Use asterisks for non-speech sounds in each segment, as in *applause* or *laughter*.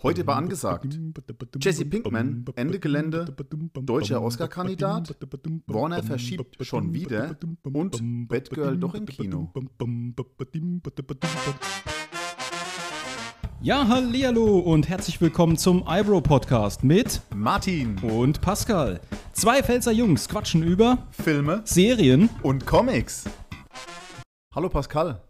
Heute war angesagt. Jesse Pinkman, Ende Gelände, deutscher Oscar-Kandidat, Warner verschiebt schon wieder und Batgirl doch im Kino. Ja, hallihallo und herzlich willkommen zum Eyebrow Podcast mit Martin und Pascal. Zwei Pfälzer Jungs quatschen über Filme Serien. und Comics. Hallo Pascal.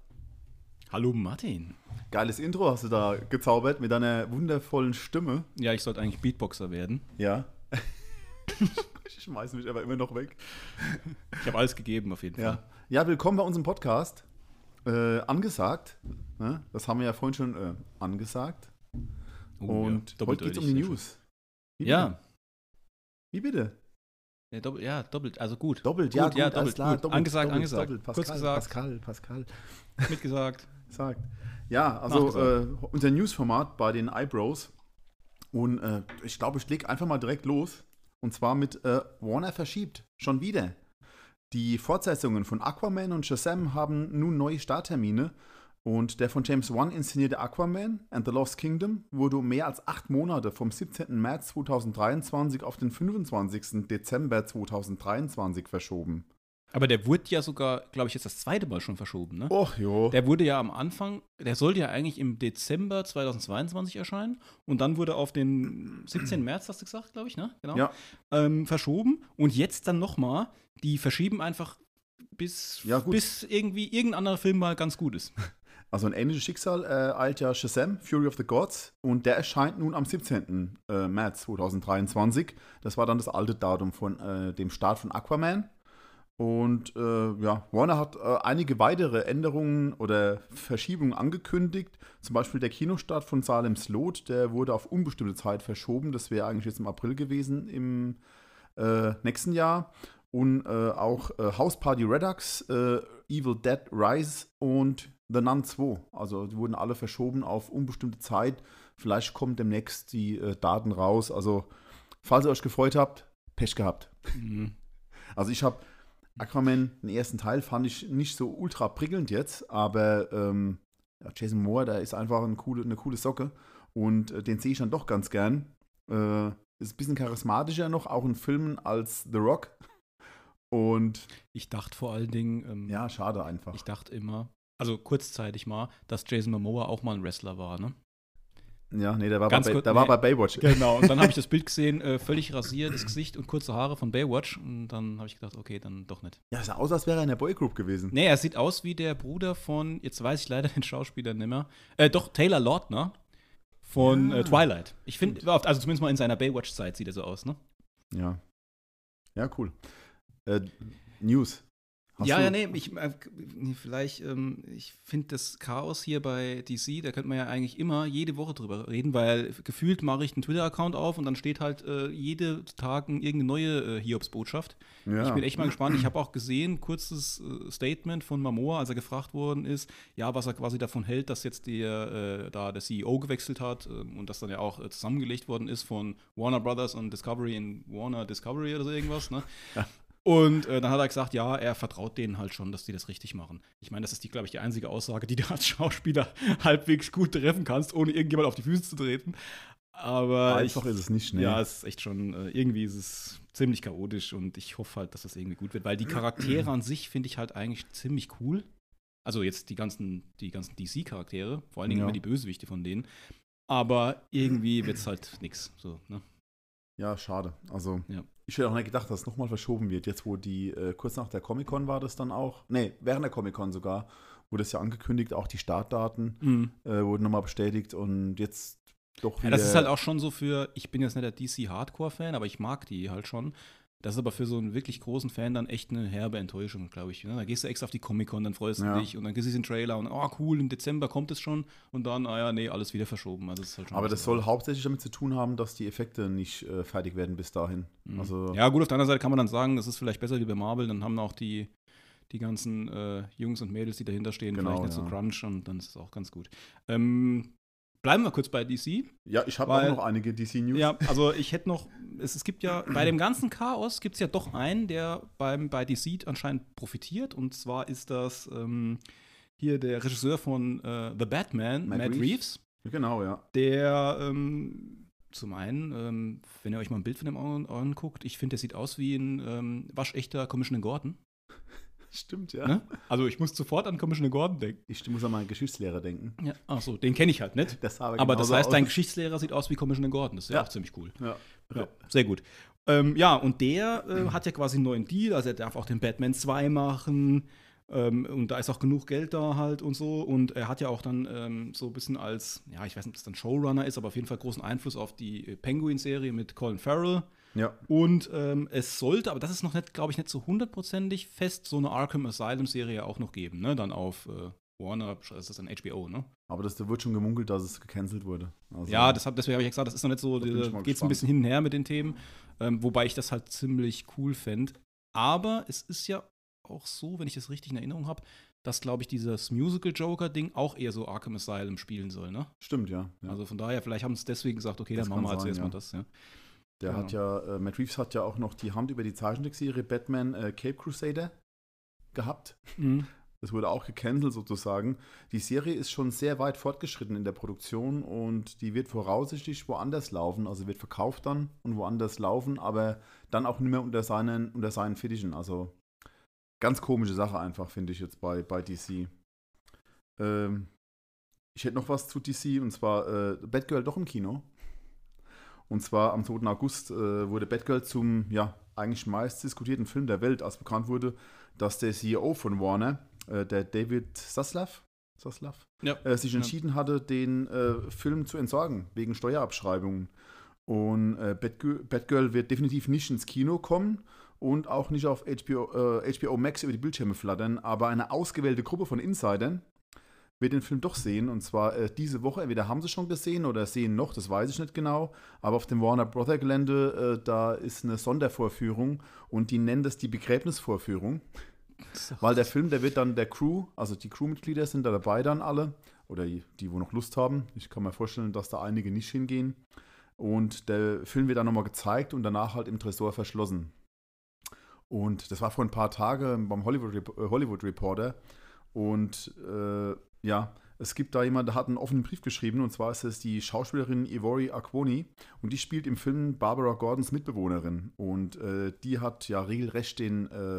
Hallo Martin. Geiles Intro hast du da gezaubert mit deiner wundervollen Stimme. Ja, ich sollte eigentlich Beatboxer werden. Ja. *laughs* ich schmeiß mich aber immer noch weg. Ich habe alles gegeben auf jeden Fall. Ja, ja willkommen bei unserem Podcast. Äh, angesagt. Ne? Das haben wir ja vorhin schon äh, angesagt. Oh, Und ja, heute geht es um die News. Wie schön. Wie bitte? Ja, doppelt, ja, doppelt, also gut. Doppelt, Gut, ja, ja, gut, alles doppelt, klar, gut. doppelt, Angesagt, doppelt, angesagt. Doppelt, Kurz Pascal, gesagt. Pascal, Pascal, Mitgesagt. *laughs* sagt. Ja, also äh, unser Newsformat bei den Eyebrows. Und äh, ich glaube, ich lege einfach mal direkt los. Und zwar mit äh, Warner verschiebt. Schon wieder. Die Fortsetzungen von Aquaman und Shazam haben nun neue Starttermine. Und der von James Wan inszenierte Aquaman and the Lost Kingdom wurde um mehr als acht Monate vom 17. März 2023 auf den 25. Dezember 2023 verschoben. Aber der wurde ja sogar, glaube ich, jetzt das zweite Mal schon verschoben, ne? Och jo. Der wurde ja am Anfang, der sollte ja eigentlich im Dezember 2022 erscheinen und dann wurde auf den 17. März, hast du gesagt, glaube ich, ne? Genau. Ja. Ähm, verschoben und jetzt dann nochmal, die verschieben einfach bis, Ja, bis irgendwie irgendein anderer Film mal ganz gut ist. *laughs* Also ein ähnliches Schicksal äh, eilt ja Shazam, Fury of the Gods, und der erscheint nun am 17. Äh, März 2023. Das war dann das alte Datum von äh, dem Start von Aquaman. Und äh, ja, Warner hat äh, einige weitere Änderungen oder Verschiebungen angekündigt. Zum Beispiel der Kinostart von Salem's Lot, der wurde auf unbestimmte Zeit verschoben. Das wäre eigentlich jetzt im April gewesen im äh, nächsten Jahr. Und äh, auch äh, House Party Redux, äh, Evil Dead Rise und The Nun 2. Also die wurden alle verschoben auf unbestimmte Zeit. Vielleicht kommen demnächst die Daten raus. Also, falls ihr euch gefreut habt, Pech gehabt. Mhm. Also ich habe Aquaman, den ersten Teil, fand ich nicht so ultra prickelnd jetzt, aber ähm, ja, Jason Moore, der ist einfach eine coole, eine coole Socke und äh, den sehe ich dann doch ganz gern. Äh, ist ein bisschen charismatischer noch, auch in Filmen als The Rock. Und Ich dachte vor allen Dingen, ähm, ja, schade einfach. ich dachte immer, also kurzzeitig mal, dass Jason Momoa auch mal ein Wrestler war, ne? Ja, nee, der war, Ganz bei, kurz- der war nee. bei Baywatch. Genau, und dann habe ich das *laughs* Bild gesehen, äh, völlig rasiert, das Gesicht und kurze Haare von Baywatch. Und dann habe ich gedacht, okay, dann doch nicht. Ja, sah aus, als wäre er in der Boygroup gewesen. Nee, er sieht aus wie der Bruder von, jetzt weiß ich leider *laughs* den Schauspieler nicht mehr, äh, doch, Taylor Lautner von Ja. äh, Twilight. Ich finde, also zumindest mal in seiner Baywatch-Zeit sieht er so aus, ne? Ja. Ja, cool. Äh, News. Hast ja, ja, nee, ich, äh, vielleicht, ähm, ich finde das Chaos hier bei DC, da könnte man ja eigentlich immer jede Woche drüber reden, weil gefühlt mache ich einen Twitter-Account auf und dann steht halt äh, jede Tag irgendeine neue äh, Hiobs-Botschaft. Ja. Ich bin echt mal gespannt. Ich habe auch gesehen, kurzes äh, Statement von Mamoa, als er gefragt worden ist, ja, was er quasi davon hält, dass jetzt der, äh, da der CEO gewechselt hat ähm, und das dann ja auch äh, zusammengelegt worden ist von Warner Brothers und Discovery in Warner Discovery oder so irgendwas, ne? Ja. Und äh, dann hat er gesagt, ja, er vertraut denen halt schon, dass die das richtig machen. Ich meine, das ist die, glaube ich, die einzige Aussage, die du als Schauspieler *laughs* halbwegs gut treffen kannst, ohne irgendjemand auf die Füße zu treten. Aber Einfach ich, ist es nicht, ne? ja, es ist echt schon, äh, irgendwie ist es ziemlich chaotisch und ich hoffe halt, dass das irgendwie gut wird, weil die Charaktere an sich finde ich halt eigentlich ziemlich cool. Also jetzt die ganzen, die ganzen DC-Charaktere, vor allen Dingen Ja. immer die Bösewichte von denen. Aber irgendwie wird es halt nix. So, ne? Ja, schade. Also, Ja. Ich hätte auch nicht gedacht, dass es nochmal verschoben wird. Jetzt, wo die, äh, kurz nach der Comic-Con war das dann auch. Nee, während der Comic-Con sogar, wurde es ja angekündigt, auch die Startdaten äh, wurden nochmal bestätigt und jetzt doch Ja, wieder. das ist halt auch schon so für, ich bin jetzt nicht der DC-Hardcore-Fan, aber ich mag die halt schon. Das ist aber für so einen wirklich großen Fan dann echt eine herbe Enttäuschung, glaube ich. Ne? Da gehst du extra auf die Comic-Con, dann freust du Ja. dich und dann siehst du den Trailer und oh cool, im Dezember kommt es schon und dann, ah ja, nee, alles wieder verschoben. Also, das halt Aber das soll hauptsächlich damit zu tun haben, dass die Effekte nicht äh, fertig werden bis dahin. Mhm. Also, Ja, gut, auf der anderen Seite kann man dann sagen, das ist vielleicht besser wie bei Marvel, dann haben auch die, die ganzen äh, Jungs und Mädels, die dahinter stehen, Genau, vielleicht nicht so ja. crunch und dann ist es auch ganz gut. Ähm, bleiben wir kurz bei DC. ja ich habe auch noch einige DC-News. Ja, also ich hätte noch, es, es gibt ja, bei dem ganzen Chaos gibt es ja doch einen, der beim, bei DC anscheinend profitiert. Und zwar ist das ähm, hier der Regisseur von äh, The Batman, Matt Matt, Reeves. Reeves. Genau, ja. Der ähm, zum einen, ähm, wenn ihr euch mal ein Bild von dem an- anguckt, ich finde, der sieht aus wie ein ähm, waschechter Commissioner Gordon. Stimmt, ja. Ne? Also ich muss sofort an Commissioner Gordon denken. Ich muss an meinen Geschichtslehrer denken. Ja. Ach so, den kenne ich halt nicht. Das sah Aber das heißt, dein Geschichtslehrer sieht aus wie Commissioner Gordon. Das ist ja, Ja. auch ziemlich cool. Ja. Ja, sehr gut. Ähm, ja, und der äh, hat ja quasi einen neuen Deal. Also er darf auch den Batman 2 machen. Ähm, und da ist auch genug Geld da halt und so. Und er hat ja auch dann ähm, so ein bisschen als, ja, ich weiß nicht, ob es dann Showrunner ist, aber auf jeden Fall großen Einfluss auf die äh, Penguin-Serie mit Colin Farrell. ja. Und ähm, es sollte, aber das ist noch nicht, glaube ich, nicht so hundertprozentig fest, so eine Arkham Asylum-Serie auch noch geben, ne? Dann auf äh, Warner, das ist dann HBO, ne? Aber das, da wird schon gemunkelt, dass es gecancelt wurde. Also, Ja, das hab, deswegen habe ich ja gesagt, das ist noch nicht so, geht es ein bisschen hin und her mit den Themen, ähm, wobei ich das halt ziemlich cool fände. Aber es ist ja auch so, wenn ich das richtig in Erinnerung habe, dass, glaube ich, dieses Musical-Joker-Ding auch eher so Arkham Asylum spielen soll, ne? Stimmt, ja. ja. Also von daher, vielleicht haben sie es deswegen gesagt, okay, Das dann machen wir halt zuerst ja. mal das, ja. Der hat ja, äh, Matt Reeves hat ja auch noch die Hand über die Zeichentrickserie Batman äh, Cape Crusader gehabt. Mhm. Das wurde auch gecancelt sozusagen. Die Serie ist schon sehr weit fortgeschritten in der Produktion und die wird voraussichtlich woanders laufen. Also wird verkauft dann und woanders laufen, aber dann auch nicht mehr unter seinen, unter seinen Fittichen. Also ganz komische Sache einfach, finde ich jetzt bei, bei DC. Ähm, ich hätte noch was zu DC und zwar äh, Batgirl doch im Kino. Und zwar am 2. August äh, wurde Batgirl zum, ja, eigentlich meist diskutierten Film der Welt, als bekannt wurde, dass der CEO von Warner, äh, der David Zaslav, Zaslav Ja. äh, sich Ja. entschieden hatte, den äh, Film zu entsorgen, wegen Steuerabschreibungen. Und äh, Batgirl, Batgirl wird definitiv nicht ins Kino kommen und auch nicht auf HBO, äh, HBO Max über die Bildschirme flattern, aber eine ausgewählte Gruppe von Insidern wird den Film doch sehen. Und zwar äh, diese Woche. Entweder haben sie schon gesehen oder sehen noch, das weiß ich nicht genau. Aber auf dem Warner Brother Gelände, äh, da ist eine Sondervorführung und die nennen das die Begräbnisvorführung. Weil der Film, der wird dann der Crew, also die Crewmitglieder sind da dabei dann alle. Oder die, die, wo noch Lust haben. Ich kann mir vorstellen, dass da einige nicht hingehen. Und der Film wird dann nochmal gezeigt und danach halt im Tresor verschlossen. Und das war vor ein paar Tagen beim Hollywood, äh, Hollywood Reporter. Und äh, ja, es gibt da jemand, der hat einen offenen Brief geschrieben. Und zwar ist es die Schauspielerin Ivori Aquoni. Und die spielt im Film Barbara Gordons Mitbewohnerin. Und äh, die hat ja regelrecht den, äh,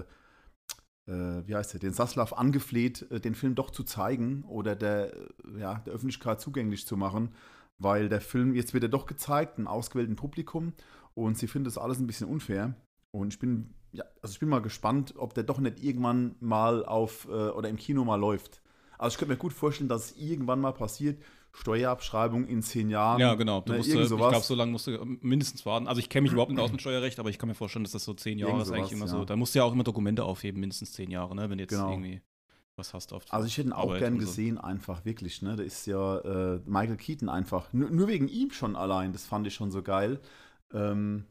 äh, wie heißt der, den Saslav angefleht, äh, den Film doch zu zeigen oder der, ja, der Öffentlichkeit zugänglich zu machen. Weil der Film, jetzt wird er doch gezeigt, einem ausgewählten Publikum. Und sie findet das alles ein bisschen unfair. Und ich bin, ja, also ich bin mal gespannt, ob der doch nicht irgendwann mal auf äh, oder im Kino mal läuft. Also ich könnte mir gut vorstellen, dass es irgendwann mal passiert. Steuerabschreibung in zehn Jahren. Ja, genau. Du ne, musst, äh, ich glaube, so lange musst du mindestens warten. Also ich kenne mich überhaupt nicht aus mit Steuerrecht, aber ich kann mir vorstellen, dass das so zehn Jahre Irgend ist eigentlich immer ja. so. Da musst du ja auch immer Dokumente aufheben, mindestens zehn Jahre, ne? wenn du jetzt Genau. irgendwie was hast auf Also ich hätte ihn auch Arbeit gern so. gesehen, einfach wirklich. Ne? Da ist ja äh, Michael Keaton einfach. Nur, nur wegen ihm schon allein, das fand ich schon so geil. Ähm,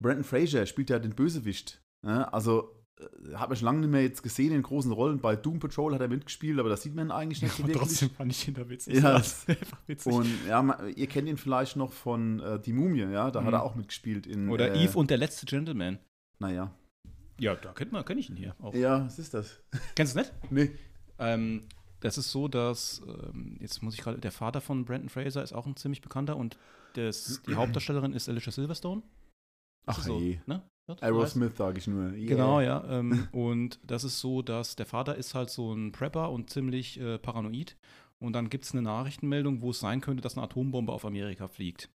Brandon Fraser spielt ja den Bösewicht. Ne? Also äh, habe ich lange nicht mehr jetzt gesehen in großen Rollen. Bei Doom Patrol hat er mitgespielt, aber das sieht man eigentlich nicht so Aber wirklich. trotzdem fand ich ihn da witzig. Ja. Das ist einfach witzig. Und ja, ma- ihr kennt ihn vielleicht noch von äh, Die Mumie, ja, da hat Mhm. er auch mitgespielt in. Oder äh, Eve und der letzte Gentleman. Naja. Ja, da kennt man, kenn ich ihn hier auch. Ja, was ist das? *laughs* Kennst du es nicht? Nee. Ähm, das ist so, dass, ähm, jetzt muss ich gerade, der Vater von Brandon Fraser ist auch ein ziemlich bekannter und das, die *clears throat* Hauptdarstellerin ist Alicia Silverstone. Ach so, je. ne? Ja, Aerosmith sage ich nur. Yeah. Genau, ja. Ähm, *laughs* und das ist so, dass der Vater ist halt so ein Prepper und ziemlich äh, paranoid. Und dann gibt es eine Nachrichtenmeldung, wo es sein könnte, dass eine Atombombe auf Amerika fliegt.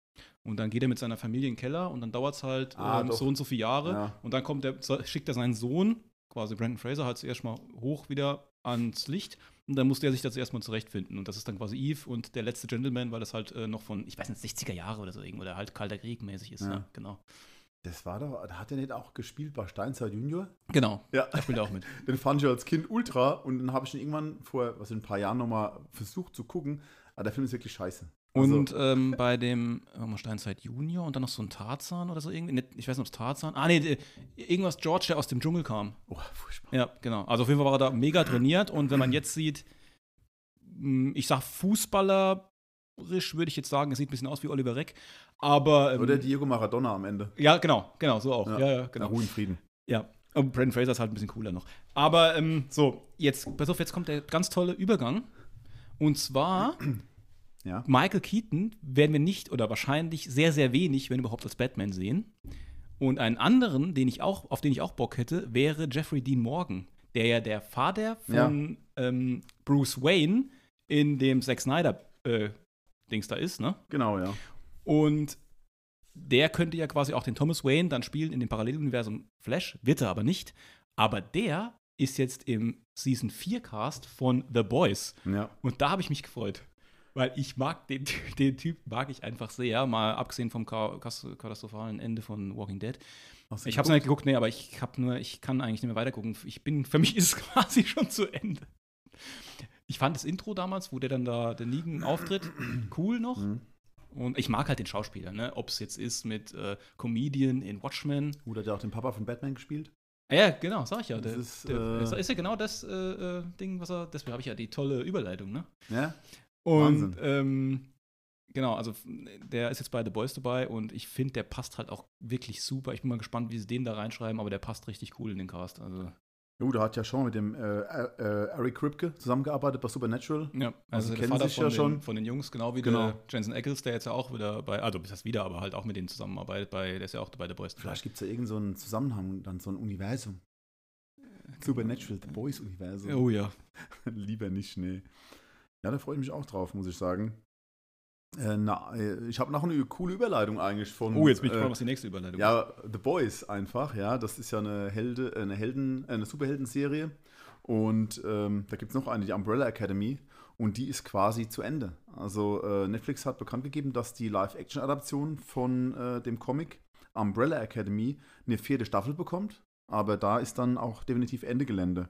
Und dann geht er mit seiner Familie in den Keller und dann dauert es halt Ah, ähm, so und so viele Jahre. Ja. Und dann kommt der, schickt er seinen Sohn, quasi Brandon Fraser, halt zuerst mal hoch wieder ans Licht. Und dann muss der sich das erstmal zurechtfinden. Und das ist dann quasi Eve und der letzte Gentleman, weil das halt äh, noch von, ich weiß nicht, 60er Jahre oder so irgendwo, oder halt Kalter Krieg mäßig ist. Ja. Ja. genau. Das war doch, da hat er nicht auch gespielt bei Steinzeit Junior? Genau, Ja. da spielt er auch mit. *laughs* Den fand ich als Kind ultra und dann habe ich ihn irgendwann vor was in ein paar Jahren nochmal versucht zu gucken. Aber der Film ist wirklich scheiße. Also, Und ähm, bei dem mal, Steinzeit Junior und dann noch so ein Tarzan oder so irgendwie. Ich weiß nicht, ob es Tarzan. Ah, nee, äh, irgendwas George, der aus dem Dschungel kam. oh, furchtbar. Ja, genau. Also auf jeden Fall war er da mega trainiert. Und wenn man jetzt sieht, ich sag fußballerisch, würde ich jetzt sagen, er sieht ein bisschen aus wie Oliver Reck. Aber. Ähm, Oder Diego Maradona am Ende. ja, genau, genau, so auch. Ja, ja, Na, genau. Ruhe in Frieden. Ja. Und Brandon Fraser ist halt ein bisschen cooler noch. Aber ähm, so, jetzt, pass auf, jetzt kommt der ganz tolle Übergang. Und zwar Ja. Michael Keaton werden wir nicht oder wahrscheinlich sehr, sehr wenig, wenn überhaupt, als Batman sehen. Und einen anderen, den ich auch, auf den ich auch Bock hätte, wäre Jeffrey Dean Morgan, der ja der Vater von ähm, Bruce Wayne in dem Zack Snyder äh, Dings da ist, ne? Genau, ja. Und der könnte ja quasi auch den Thomas Wayne dann spielen in dem Paralleluniversum Flash, wird er aber nicht. Aber der ist jetzt im Season 4 Cast von The Boys. Ja. Und da habe ich mich gefreut. Weil ich mag den, *laughs* den Typ, mag ich einfach sehr, mal abgesehen vom katastrophalen Ende von Walking Dead. Ich habe es nicht geguckt, nee, aber ich habe nur, ich kann eigentlich nicht mehr weitergucken. Ich bin, für mich ist es *laughs* quasi schon zu Ende. Ich fand das Intro damals, wo der dann da, der Negan auftritt, *clears throat* cool noch. Mhm. Und ich mag halt den Schauspieler, ne? Ob es jetzt ist mit äh, Comedian in Watchmen. Gut, hat er auch den Papa von Batman gespielt? Ah, ja, genau, sag ich ja. Das Der, ist, der, äh, ist, ja genau das äh, äh, Ding, was er. Deswegen habe ich ja die tolle Überleitung, ne? Ja. Und Wahnsinn. ähm, genau, also der ist jetzt bei The Boys dabei und ich finde, der passt halt auch wirklich super. Ich bin mal gespannt, wie sie den da reinschreiben, aber der passt richtig cool in den Cast. Also, Jo, da hat ja schon mit dem äh, äh, Eric Kripke zusammengearbeitet bei Supernatural. ja, also, Also der kennen Vater sich von, ja den, schon. von den Jungs, genau wie Genau. der Jensen Ackles, der jetzt ja auch wieder bei, also bis das wieder, aber halt auch mit denen zusammenarbeitet, bei, der ist ja auch bei The Boys. Vielleicht gibt es ja irgendeinen so einen Zusammenhang, dann so ein Universum. Supernatural, The Boys-Universum. Oh ja. *laughs* Lieber nicht, nee. Ja, da freue ich mich auch drauf, muss ich sagen. Äh, na, äh, ich habe noch eine coole Überleitung eigentlich von. Oh, jetzt bin ich äh, gespannt, was die nächste Überleitung. Ja, The Boys einfach, ja. Das ist ja eine Helde, äh, eine Helden, äh, eine Superheldenserie. Und ähm, da gibt es noch eine, die Umbrella Academy. Und die ist quasi zu Ende. Also äh, Netflix hat bekannt gegeben, dass die Live-Action-Adaption von äh, dem Comic Umbrella Academy eine vierte Staffel bekommt. Aber da ist dann auch definitiv Ende Gelände.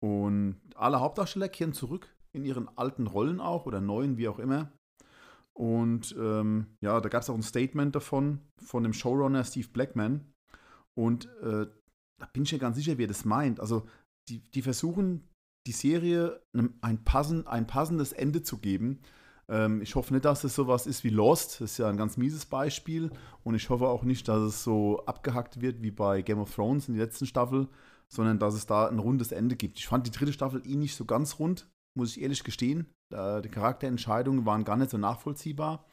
Und alle Hauptdarsteller kehren zurück in ihren alten Rollen auch oder neuen, wie auch immer. Und ähm, ja, da gab es auch ein Statement davon, von dem Showrunner Steve Blackman. Und äh, da bin ich mir ganz sicher, wer das meint. Also, die, die versuchen, die Serie ein, passen, ein passendes Ende zu geben. Ähm, ich hoffe nicht, dass es sowas ist wie Lost. Das ist ja ein ganz mieses Beispiel. Und ich hoffe auch nicht, dass es so abgehackt wird wie bei Game of Thrones in der letzten Staffel, sondern dass es da ein rundes Ende gibt. Ich fand die dritte Staffel eh nicht so ganz rund, muss ich ehrlich gestehen. Die Charakterentscheidungen waren gar nicht so nachvollziehbar.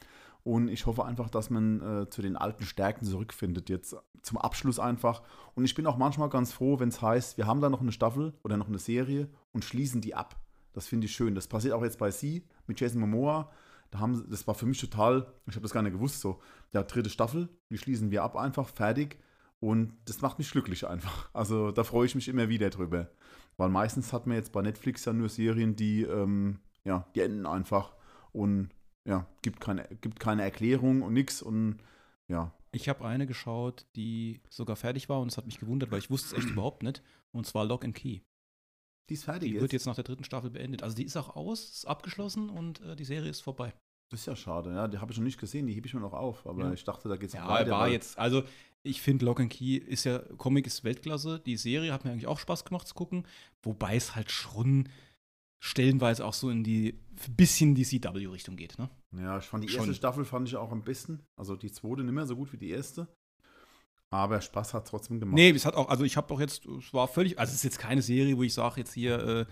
Und ich hoffe einfach, dass man äh, zu den alten Stärken zurückfindet, jetzt zum Abschluss einfach. Und ich bin auch manchmal ganz froh, wenn es heißt, wir haben da noch eine Staffel oder noch eine Serie und schließen die ab. Das finde ich schön. Das passiert auch jetzt bei Sie mit Jason Momoa. Da haben, das war für mich total, ich habe das gar nicht gewusst, so, ja, dritte Staffel, die schließen wir ab einfach, fertig. Und das macht mich glücklich einfach. *laughs* Also da freue ich mich immer wieder drüber. Weil meistens hat man jetzt bei Netflix ja nur Serien, die, ähm, ja, die enden einfach und ja, gibt keine, gibt keine Erklärung und nix und ja. Ich habe eine geschaut, die sogar fertig war und es hat mich gewundert, weil ich wusste es echt überhaupt nicht. Und zwar Lock and Key. Die ist fertig. Die wird jetzt nach der dritten Staffel beendet. Also die ist auch aus, ist abgeschlossen und äh, die Serie ist vorbei. Das ist ja schade, ja. Die habe ich noch nicht gesehen, die hebe ich mir noch auf. Aber Ja. ich dachte, da geht es Ja, war jetzt, also ich finde Lock and Key ist ja, Comic ist Weltklasse. Die Serie hat mir eigentlich auch Spaß gemacht zu gucken, wobei es halt schon stellenweise auch so in die, bisschen die CW-Richtung geht, ne? Ja, ich fand die Schon. erste Staffel fand ich auch am besten. Also die zweite nicht mehr so gut wie die erste. Aber Spaß hat trotzdem gemacht. Nee, es hat auch, also ich habe auch jetzt, es war völlig, also es ist jetzt keine Serie, wo ich sage, jetzt hier, äh,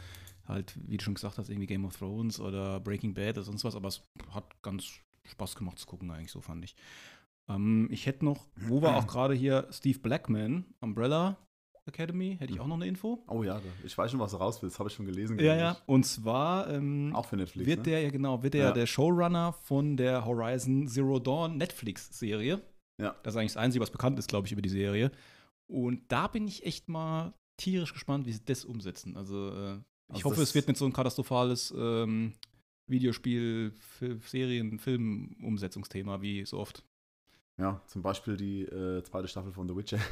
halt, wie du schon gesagt hast, irgendwie Game of Thrones oder Breaking Bad oder sonst was, aber es hat ganz Spaß gemacht zu gucken, eigentlich, so fand ich. Ähm, ich hätte noch, wo war auch gerade hier Steve Blackman, Umbrella Academy, hätte ich auch noch eine Info. Oh ja, ich weiß schon, was du raus willst. Habe ich schon gelesen. Ja, ja. Und zwar ähm, Auch für Netflix. wird ne? der ja genau, wird der Ja. der Showrunner von der Horizon Zero Dawn Netflix-Serie. Ja. Das ist eigentlich das Einzige, was bekannt ist, glaube ich, über die Serie. Und da bin ich echt mal tierisch gespannt, wie sie das umsetzen. Also, äh, ich Also hoffe, es wird nicht so ein katastrophales ähm, Videospiel, Serien, Film-Umsetzungsthema wie so oft. Ja, zum Beispiel die äh, zweite Staffel von The Witcher. *laughs*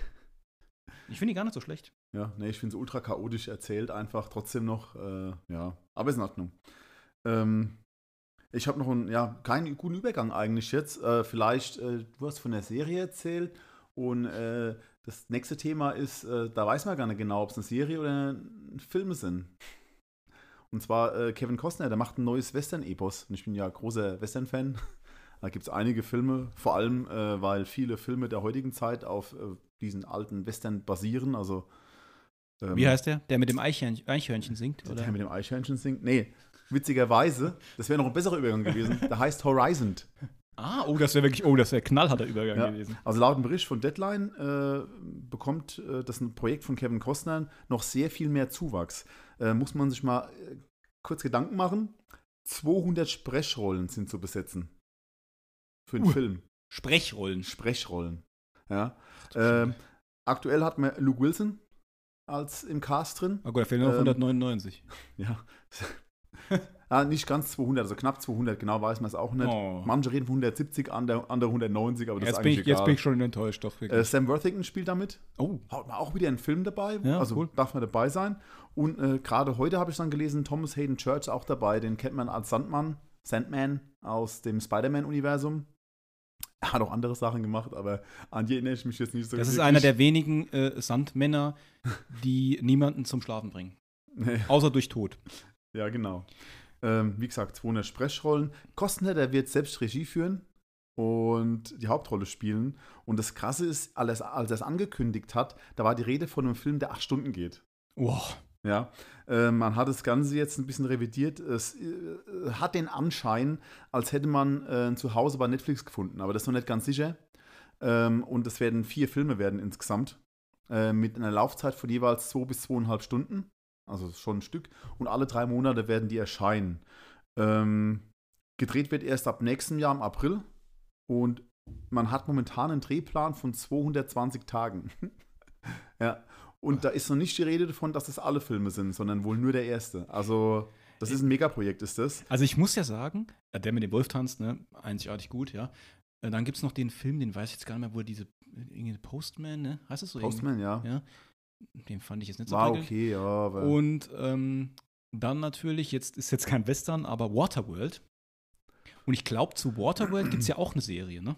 Ich finde die gar nicht so schlecht. Ja, nee, ich finde es ultra chaotisch erzählt, einfach trotzdem noch, äh, ja, aber ist in Ordnung. Ähm, ich habe noch einen, ja, keinen guten Übergang eigentlich jetzt. Äh, vielleicht, äh, du hast von der Serie erzählt und äh, das nächste Thema ist, äh, da weiß man gar nicht genau, ob es eine Serie oder ein Filme sind. Und zwar äh, Kevin Costner, der macht ein neues Western-Epos. Und ich bin ja großer Western-Fan. Da gibt es einige Filme, vor allem, äh, weil viele Filme der heutigen Zeit auf äh, diesen alten Western basieren. Also, ähm, Wie heißt der? Der mit dem Eichhörnchen, Eichhörnchen singt? der, Oder? der mit dem Eichhörnchen singt? Nee, witzigerweise, das wäre noch ein besserer Übergang gewesen, der heißt Horizon. Ah, oh, das wäre wirklich, oh, das wäre knallharter Übergang Ja. gewesen. Also laut dem Bericht von Deadline äh, bekommt äh, das ein Projekt von Kevin Costner noch sehr viel mehr Zuwachs. Äh, muss man sich mal äh, kurz Gedanken machen. 200 Sprechrollen sind zu besetzen. Für den Uh. Film. Sprechrollen. Sprechrollen. Ja. Ähm, aktuell hat man Luke Wilson als im Cast drin. Ah, gut, da fehlen noch ähm, 199. *laughs* Ja. *laughs* ah, nicht ganz 200, also knapp 200, genau weiß man es auch nicht. Oh. Manche reden von 170, andere, andere 190, aber das Jetzt ist bin, eigentlich ich, jetzt egal. bin ich schon enttäuscht, doch. äh. Sam Worthington spielt damit. oh, Hat man auch wieder einen Film dabei, Ja, also cool. darf man dabei sein. Und äh, gerade heute habe ich dann gelesen, Thomas Hayden Church auch dabei, den kennt man als Sandmann, Sandman aus dem Spider-Man-Universum. Er hat auch andere Sachen gemacht, aber an die erinnere ich mich jetzt nicht so das ist einer der wenigen äh, Sandmänner, die niemanden zum Schlafen bringen. Nee. *laughs* Außer durch Tod. Ja, genau. Ähm, wie gesagt, 200 Sprechrollen. Kostner, der wird selbst Regie führen und die Hauptrolle spielen. Und das Krasse ist, als, als er es angekündigt hat, da war die Rede von einem Film, der acht Stunden geht. Wow. Ja, äh, man hat das Ganze jetzt ein bisschen revidiert. Es äh, hat den Anschein, als hätte man äh, ein Zuhause bei Netflix gefunden, aber das ist noch nicht ganz sicher. Ähm, und es werden vier Filme werden insgesamt äh, mit einer Laufzeit von jeweils zwei bis zweieinhalb Stunden, also schon ein Stück. Und alle drei Monate werden die erscheinen. Ähm, gedreht wird erst ab nächstem Jahr im April und man hat momentan einen Drehplan von 220 Tagen. *laughs* ja. Und da ist noch nicht die Rede davon, dass das alle Filme sind, sondern wohl nur der erste. Also, das ist ein Megaprojekt, ist das. Also ich muss ja sagen, äh, der mit dem Wolf tanzt, ne, einzigartig gut, ja. Äh, Dann gibt es noch den Film, den weiß ich jetzt gar nicht mehr, wo er diese irgendwie Postman, ne? Heißt das so? Postman, ja. Ja. Den fand ich jetzt nicht so War prickelnd. okay, ja, aber. Und ähm, dann natürlich, jetzt ist jetzt kein Western, aber Waterworld. Und ich glaube, zu Waterworld gibt es ja auch eine Serie, ne?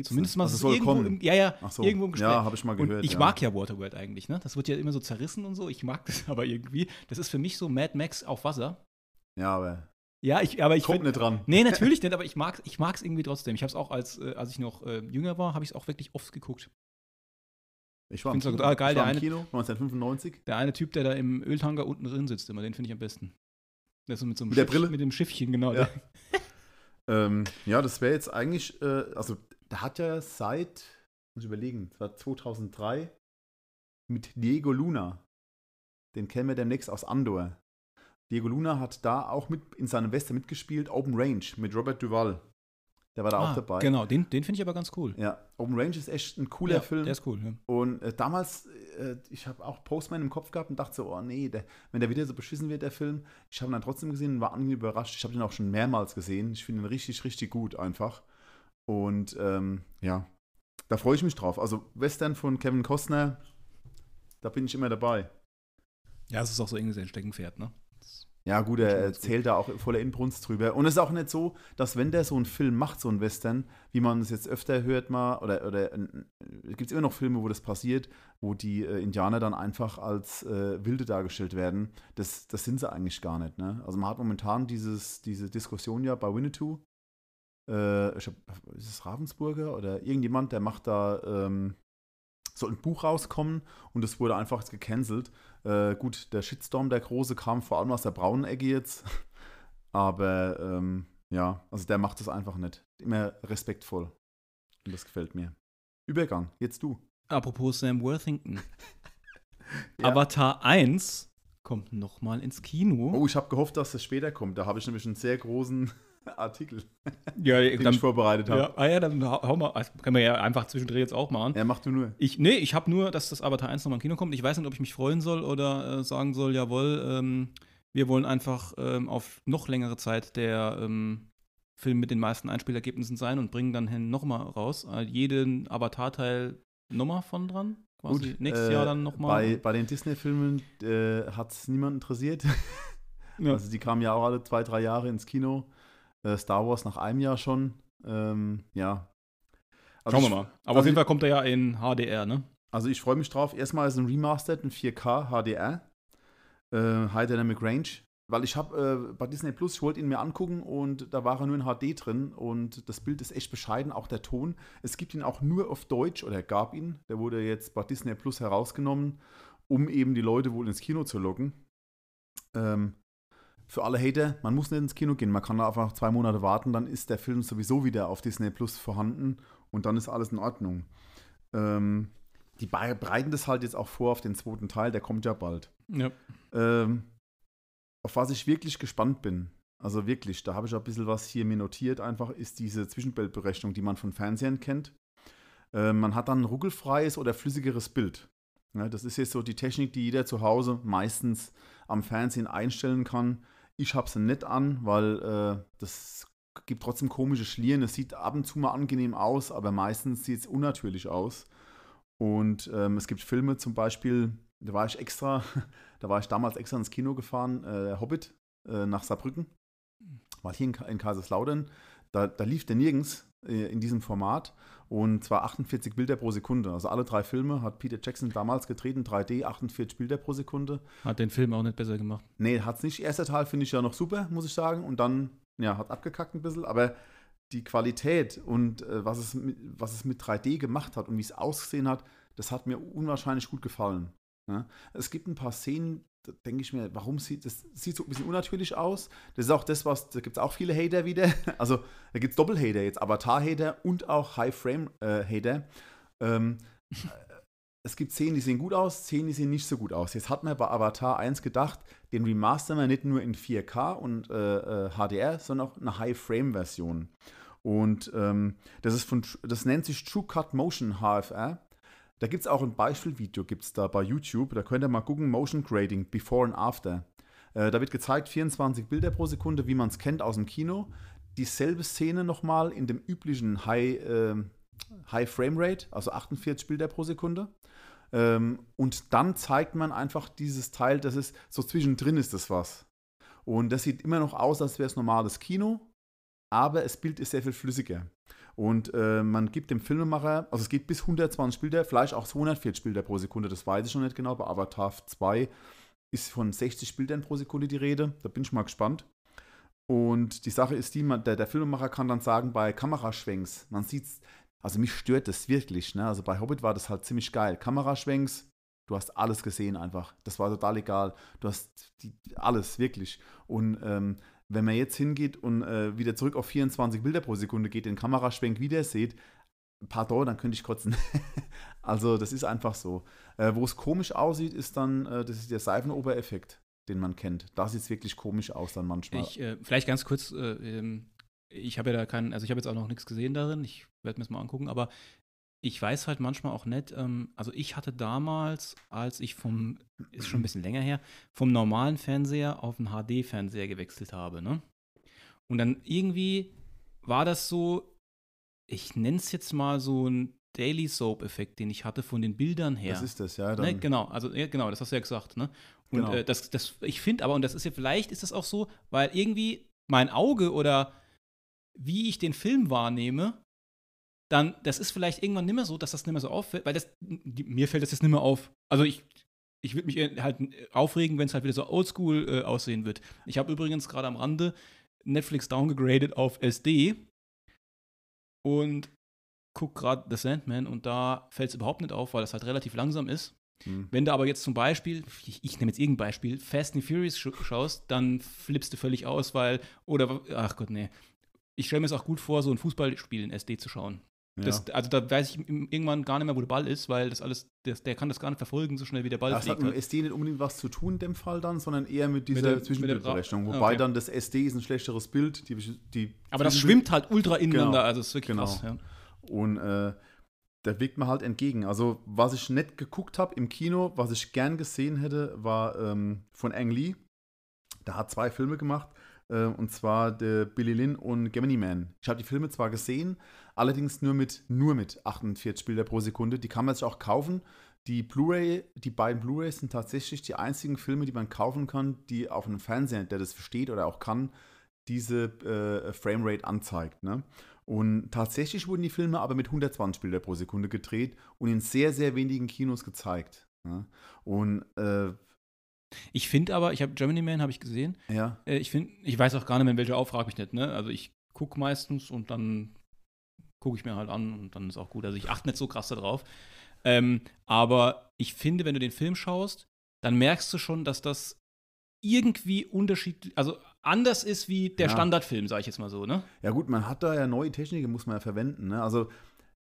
Gibt's Zumindest mal also so soll irgendwo kommen. im, ja, ja, so. irgendwo im Gespräch. Ja, habe ich mal gehört. und ich ja. mag ja Waterworld eigentlich, ne? Das wird ja immer so zerrissen und so. Ich mag das *laughs* aber irgendwie. Das ist für mich so Mad Max auf Wasser. Ja, aber. Ja, ich, aber ich kommt nicht dran. Nee, *laughs* natürlich nicht, aber ich mag es ich mag's irgendwie trotzdem. Ich habe es auch, als, äh, als ich noch äh, jünger war, habe ich es auch wirklich oft geguckt. Ich war find's im auch Kino. total geil, ich war der im eine- Kino 1995. Der eine Typ, der da im Öltanker unten drin sitzt, immer, den finde ich am besten. Der ist so mit so einem Mit der Schiff- Brille? Mit dem Schiffchen, genau. Ja. *laughs* Ähm, ja, das wäre jetzt eigentlich, äh, also der hat ja seit, muss ich überlegen, das war 2003 mit Diego Luna. Den kennen wir demnächst aus Andor. Diego Luna hat da auch mit in seinem Western mitgespielt, Open Range mit Robert Duval. Der war da auch Ah, dabei. Genau, den, den finde ich aber ganz cool. Ja, Open Range ist echt ein cooler ja, Film. Der ist cool, ja. Und äh, damals, äh, ich habe auch Postman im Kopf gehabt und dachte so, oh nee, der, wenn der wieder so beschissen wird, der Film. Ich habe ihn dann trotzdem gesehen und war angenehm überrascht. Ich habe den auch schon mehrmals gesehen. Ich finde ihn richtig, richtig gut einfach. Und ähm, ja, da freue ich mich drauf. Also Western von Kevin Costner, da bin ich immer dabei. Ja, es ist auch so irgendwie sein Steckenpferd, ne? Ja, gut, er erzählt da auch voller Inbrunst drüber. Und es ist auch nicht so, dass wenn der so einen Film macht, so einen Western, wie man es jetzt öfter hört mal, oder, oder äh, gibt es immer noch Filme, wo das passiert, wo die äh, Indianer dann einfach als äh, Wilde dargestellt werden. Das, das sind sie eigentlich gar nicht. Ne? Also man hat momentan dieses, diese Diskussion ja bei Winnetou. Äh, ich hab, ist es Ravensburger oder irgendjemand, der macht da, ähm, soll ein Buch rauskommen und es wurde einfach gecancelt. Äh, gut, der Shitstorm, der große, kam vor allem aus der braunen Ecke jetzt. *laughs* Aber ähm, ja, also der macht das einfach nicht. Immer respektvoll. Und das gefällt mir. Übergang, jetzt du. Apropos Sam Worthington. *laughs* Ja. Avatar 1 kommt nochmal ins Kino. Oh, ich habe gehofft, dass das später kommt. Da habe ich nämlich einen sehr großen Artikel, ja, den dann, ich vorbereitet habe. ja, ah ja, dann hau mal, also können wir ja einfach zwischendrin jetzt auch machen. Ja, mach du nur. Ich, nee, ich habe nur, dass das Avatar 1 nochmal im Kino kommt. Ich weiß nicht, ob ich mich freuen soll oder äh, sagen soll, jawohl, ähm, wir wollen einfach ähm, auf noch längere Zeit der ähm, Film mit den meisten Einspielergebnissen sein und bringen dann hin nochmal raus. Äh, jeden Avatar-Teil nochmal von dran. Quasi nächstes äh, Jahr dann nochmal. Bei, bei den Disney-Filmen äh, hat es niemand interessiert. Ja. Also die kamen ja auch alle zwei, drei Jahre ins Kino. Äh, Star Wars nach einem Jahr schon. Ähm, ja. Also Schauen wir mal. Aber also auf jeden Fall kommt er ja in HDR, ne? Also ich freue mich drauf. Erstmal ist ein Remastered in 4K HDR. Äh, High Dynamic Range. Weil ich habe äh, bei Disney Plus, ich wollte ihn mir angucken und da war er nur in HD drin und das Bild ist echt bescheiden, auch der Ton. Es gibt ihn auch nur auf Deutsch oder gab ihn. Der wurde jetzt bei Disney Plus herausgenommen, um eben die Leute wohl ins Kino zu locken. Ähm, für alle Hater, man muss nicht ins Kino gehen, man kann da einfach zwei Monate warten, dann ist der Film sowieso wieder auf Disney Plus vorhanden und dann ist alles in Ordnung. Ähm, die bereiten das halt jetzt auch vor auf den zweiten Teil, der kommt ja bald. Ja. Ähm, auf was ich wirklich gespannt bin, also wirklich, da habe ich auch ein bisschen was hier mir notiert, einfach ist diese Zwischenbildberechnung, die man von Fernsehern kennt. Äh, man hat dann ein ruckelfreies oder flüssigeres Bild. Ja, das ist jetzt so die Technik, die jeder zu Hause meistens am Fernsehen einstellen kann. Ich habe sie nicht an, weil äh, das gibt trotzdem komische Schlieren. Es sieht ab und zu mal angenehm aus, aber meistens sieht es unnatürlich aus. Und ähm, es gibt Filme zum Beispiel, da war ich extra, *laughs* da war ich damals extra ins Kino gefahren, äh, Hobbit äh, nach Saarbrücken, war hier in, in Kaiserslautern. Da, da lief der nirgends äh, in diesem Format und zwar 48 Bilder pro Sekunde. Also alle drei Filme hat Peter Jackson damals getreten, 3D, 48 Bilder pro Sekunde. Hat den Film auch nicht besser gemacht. Nee, hat es nicht. Erster Teil finde ich ja noch super, muss ich sagen. Und dann, ja, hat abgekackt ein bisschen, aber die Qualität und äh, was, es mit, was es mit 3D gemacht hat und wie es ausgesehen hat, das hat mir unwahrscheinlich gut gefallen. Ja? Es gibt ein paar Szenen, da denke ich mir, warum sieht das sieht so ein bisschen unnatürlich aus? Das ist auch das, was, da gibt es auch viele Hater wieder. *laughs* Also da gibt es Doppelhater jetzt, Avatar-Hater und auch High-Frame-Hater. Ähm, es gibt Szenen, die sehen gut aus, Szenen, die sehen nicht so gut aus. Jetzt hat man bei Avatar 1 gedacht, den remastern wir nicht nur in 4K und äh, HDR, sondern auch eine High-Frame-Version. Und ähm, das ist von, das nennt sich True Cut Motion HFR. Da gibt es auch ein Beispielvideo, gibt es da bei YouTube. Da könnt ihr mal gucken, Motion Grading, Before and After. Äh, da wird gezeigt, 24 Bilder pro Sekunde, wie man es kennt aus dem Kino. Dieselbe Szene nochmal in dem üblichen High, äh, High Frame Rate, also 48 Bilder pro Sekunde. Ähm, und dann zeigt man einfach dieses Teil, das ist so zwischendrin ist das was. Und das sieht immer noch aus, als wäre es normales Kino, aber das Bild ist sehr viel flüssiger. Und äh, man gibt dem Filmemacher, also es geht bis 120 Bilder, vielleicht auch 240 Bilder pro Sekunde, das weiß ich schon nicht genau. Bei Avatar 2 ist von 60 Bildern pro Sekunde die Rede. Da bin ich mal gespannt. Und die Sache ist die, man, der, der Filmemacher kann dann sagen, bei Kameraschwenks, man sieht also mich stört das wirklich. Ne? Also bei Hobbit war das halt ziemlich geil. Kameraschwenks, du hast alles gesehen einfach. Das war total egal. Du hast die, alles, wirklich. Und ähm, wenn man jetzt hingeht und äh, wieder zurück auf 24 Bilder pro Sekunde geht, den Kameraschwenk wieder seht, pardon, dann könnte ich kotzen. *laughs* also das ist einfach so. Äh, wo es komisch aussieht, ist dann, äh, das ist der Seifenobereffekt, den man kennt. Da sieht es wirklich komisch aus dann manchmal. Ich, äh, vielleicht ganz kurz, äh, ähm, ich habe ja da keinen, also ich habe jetzt auch noch nichts gesehen darin, ich werde mir das mal angucken, aber ich weiß halt manchmal auch nicht, ähm, also ich hatte damals, als ich vom, ist schon ein bisschen länger her, vom normalen Fernseher auf einen HD-Fernseher gewechselt habe, ne? Und dann irgendwie war das so, ich nenne es jetzt mal so ein Daily Soap-Effekt, den ich hatte von den Bildern her. Das ist das, ja. Ne, genau, also ja, genau, das hast du ja gesagt, ne? Und Genau. äh, das, das, ich finde aber, und das ist ja, vielleicht ist das auch so, weil irgendwie mein Auge oder wie ich den Film wahrnehme, dann, das ist vielleicht irgendwann nicht mehr so, dass das nicht mehr so auffällt, weil das, die, mir fällt das jetzt nicht mehr auf. Also ich, ich würde mich halt aufregen, wenn es halt wieder so oldschool äh, aussehen wird. Ich habe übrigens gerade am Rande Netflix downgegradet auf SD und guck gerade The Sandman und da fällt es überhaupt nicht auf, weil das halt relativ langsam ist. Hm. Wenn du aber jetzt zum Beispiel, ich, ich nehme jetzt irgendein Beispiel, Fast and Furious sch schaust, dann flippst du völlig aus, weil, oder, ach Gott, nee. Ich stelle mir es auch gut vor, so ein Fußballspiel in SD zu schauen. Ja. Das, also da weiß ich irgendwann gar nicht mehr, wo der Ball ist, weil das alles, das, der kann das gar nicht verfolgen, so schnell wie der Ball Das hat mit Halt. SD nicht unbedingt was zu tun in dem Fall dann, sondern eher mit dieser Mit Zwischenbildberechnung. Wobei okay. dann das SD ist ein schlechteres Bild. Die, die Aber das schwimmt halt ultra ineinander, Genau. also es ist wirklich Genau. krass. Ja. Und äh, da wirkt man halt entgegen. Also, was ich nicht geguckt habe im Kino, was ich gern gesehen hätte, war ähm, von Ang Lee. Der hat zwei Filme gemacht. Äh, und zwar der Billy Lynn und Gemini Man. Ich habe die Filme zwar gesehen, allerdings nur mit, nur mit 48 Bilder pro Sekunde. Die kann man sich auch kaufen. Die Blu-ray, die beiden Blu-rays sind tatsächlich die einzigen Filme, die man kaufen kann, die auf einem Fernseher, der das versteht oder auch kann, diese äh, Framerate anzeigt. Ne? Und tatsächlich wurden die Filme aber mit 120 Bilder pro Sekunde gedreht und in sehr, sehr wenigen Kinos gezeigt. Ne? Und äh, Ich finde aber, ich habe Germany Man habe ich gesehen. ja, Äh, ich finde, ich weiß auch gar nicht mehr, in welcher Auftrag ich nicht, ne? Also ich gucke meistens und dann gucke ich mir halt an und dann ist auch gut. Also ich achte nicht so krass darauf. Ähm, aber ich finde, wenn du den Film schaust, dann merkst du schon, dass das irgendwie unterschiedlich, also anders ist wie der Ja. Standardfilm, sage ich jetzt mal so, ne? Ja gut, man hat da ja neue Techniken, muss man ja verwenden. Ne? Also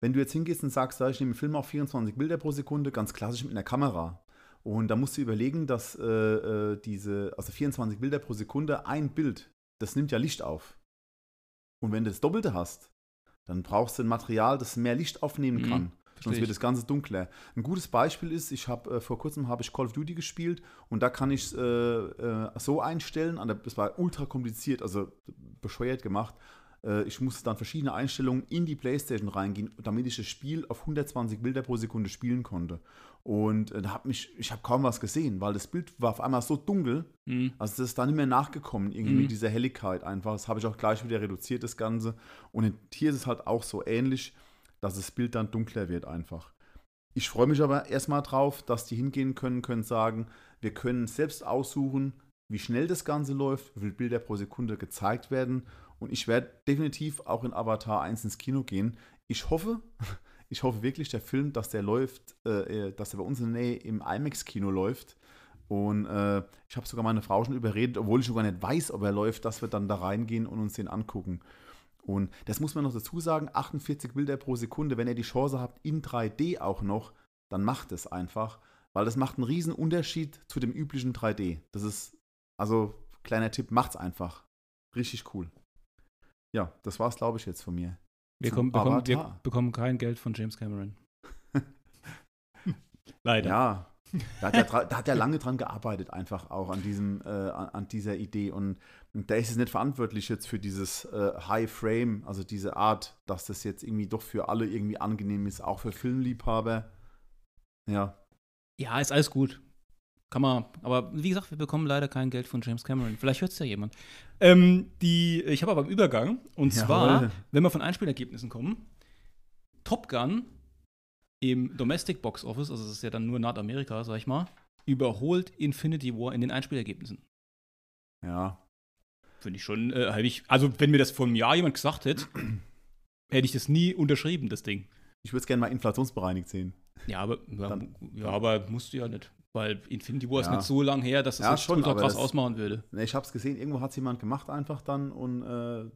wenn du jetzt hingehst und sagst, ich nehme einen Film auf 24 Bilder pro Sekunde, ganz klassisch mit einer Kamera. Und da musst du überlegen, dass äh, äh, diese, also 24 Bilder pro Sekunde, ein Bild, das nimmt ja Licht auf. Und wenn du das Doppelte hast, dann brauchst du ein Material, das mehr Licht aufnehmen Mhm, kann. verstehe Sonst wird das Ganze dunkler. Ein gutes Beispiel ist, ich habe äh, vor kurzem habe ich Call of Duty gespielt und da kann ich es äh, äh, so einstellen, der- das war ultra kompliziert, also bescheuert gemacht. Äh, ich musste dann verschiedene Einstellungen in die Playstation reingehen, damit ich das Spiel auf 120 Bilder pro Sekunde spielen konnte. Und äh, da hab mich, ich habe kaum was gesehen, weil das Bild war auf einmal so dunkel, Mhm. also das ist da nicht mehr nachgekommen, irgendwie Mhm. mit dieser Helligkeit einfach. Das habe ich auch gleich wieder reduziert, das Ganze. Und hier ist es halt auch so ähnlich, dass das Bild dann dunkler wird einfach. Ich freue mich aber erstmal drauf, dass die hingehen können, können sagen, wir können selbst aussuchen, wie schnell das Ganze läuft, wie viele Bilder pro Sekunde gezeigt werden. Und ich werde definitiv auch in Avatar 1 ins Kino gehen. Ich hoffe, *laughs* ich hoffe wirklich, der Film, dass der läuft, äh, äh, dass er bei uns in der Nähe im IMAX-Kino läuft. Und äh, ich habe sogar meine Frau schon überredet, obwohl ich schon gar nicht weiß, ob er läuft, dass wir dann da reingehen und uns den angucken. Und das muss man noch dazu sagen, 48 Bilder pro Sekunde, wenn ihr die Chance habt, in 3D auch noch, dann macht es einfach, weil das macht einen riesen Unterschied zu dem üblichen 3D. Das ist, also, kleiner Tipp, macht's einfach. Richtig cool. Ja, das war's, glaube ich, jetzt von mir. Wir, kommen, bekommen, wir bekommen kein Geld von James Cameron. *laughs* Leider. Ja, da hat, er, da hat er lange dran gearbeitet, einfach auch an, diesem, äh, an, dieser Idee. Und, und der ist jetzt nicht verantwortlich jetzt für dieses äh, High Frame, also diese Art, dass das jetzt irgendwie doch für alle irgendwie angenehm ist, auch für Filmliebhaber. Ja, Ja, ist alles gut. Kann man, aber wie gesagt, wir bekommen leider kein Geld von James Cameron. Vielleicht hört es ja jemand. Ähm, die, ich habe aber einen Übergang. Und zwar, Jawohl. wenn wir von Einspielergebnissen kommen, Top Gun im Domestic Box Office, also das ist ja dann nur Nordamerika, sag ich mal, überholt Infinity War in den Einspielergebnissen. ja. Finde ich schon, äh, hätte ich, also wenn mir das vor einem Jahr jemand gesagt hätte, *clears throat* hätte ich das nie unterschrieben, das Ding. Ich würde es gerne mal inflationsbereinigt sehen. Ja, aber, ja, Dann- ja, aber musst du ja nicht. Weil Infinity War ist Ja. nicht so lang her, dass das Ja, schon, krass das- ausmachen würde. Ne, Ich habe es gesehen, irgendwo hat es jemand gemacht einfach dann und äh,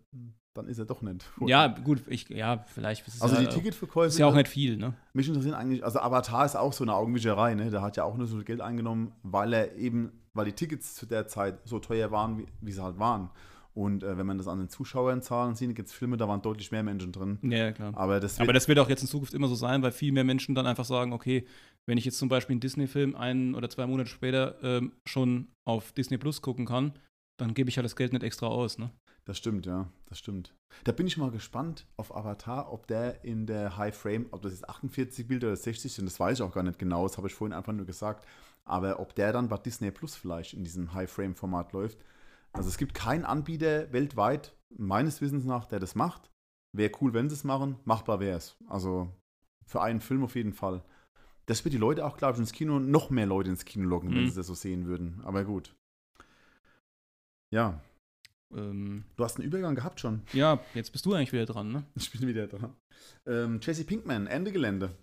dann ist er doch nicht. *laughs* Ja, gut, ich, ja, vielleicht. ist es Also ja, die Ticketverkäufe. Ist ja auch nicht viel, ne? Mich interessieren eigentlich, also Avatar ist auch so eine Augenwischerei, ne? Der hat ja auch nur so viel Geld eingenommen, weil er eben, weil die Tickets zu der Zeit so teuer waren, wie, wie sie halt waren. Und äh, wenn man das an den Zuschauerzahlen sieht, gibt es Filme, da waren deutlich mehr Menschen drin. Ja, klar. Aber das wird, Aber das wird auch jetzt in Zukunft immer so sein, weil viel mehr Menschen dann einfach sagen, okay, wenn ich jetzt zum Beispiel einen Disney-Film ein oder zwei Monate später ähm, schon auf Disney Plus gucken kann, dann gebe ich ja das Geld nicht extra aus, ne? das stimmt, ja, das stimmt. Da bin ich mal gespannt auf Avatar, ob der in der High Frame, ob das jetzt 48 Bilder oder 60 sind, das weiß ich auch gar nicht genau, das habe ich vorhin einfach nur gesagt. Aber ob der dann bei Disney Plus vielleicht in diesem High Frame Format läuft. Also es gibt keinen Anbieter weltweit, meines Wissens nach, der das macht. Wäre cool, wenn sie es machen. Machbar wäre es. Also für einen Film auf jeden Fall. Das wird die Leute auch, glaube ich, ins Kino, noch mehr Leute ins Kino locken, wenn Mhm. sie das so sehen würden. Aber gut. Ja, Ähm, du hast einen Übergang gehabt schon. ja, jetzt bist du eigentlich wieder dran, ne? Ich bin wieder dran. Ähm, Jesse Pinkman, Ende Gelände.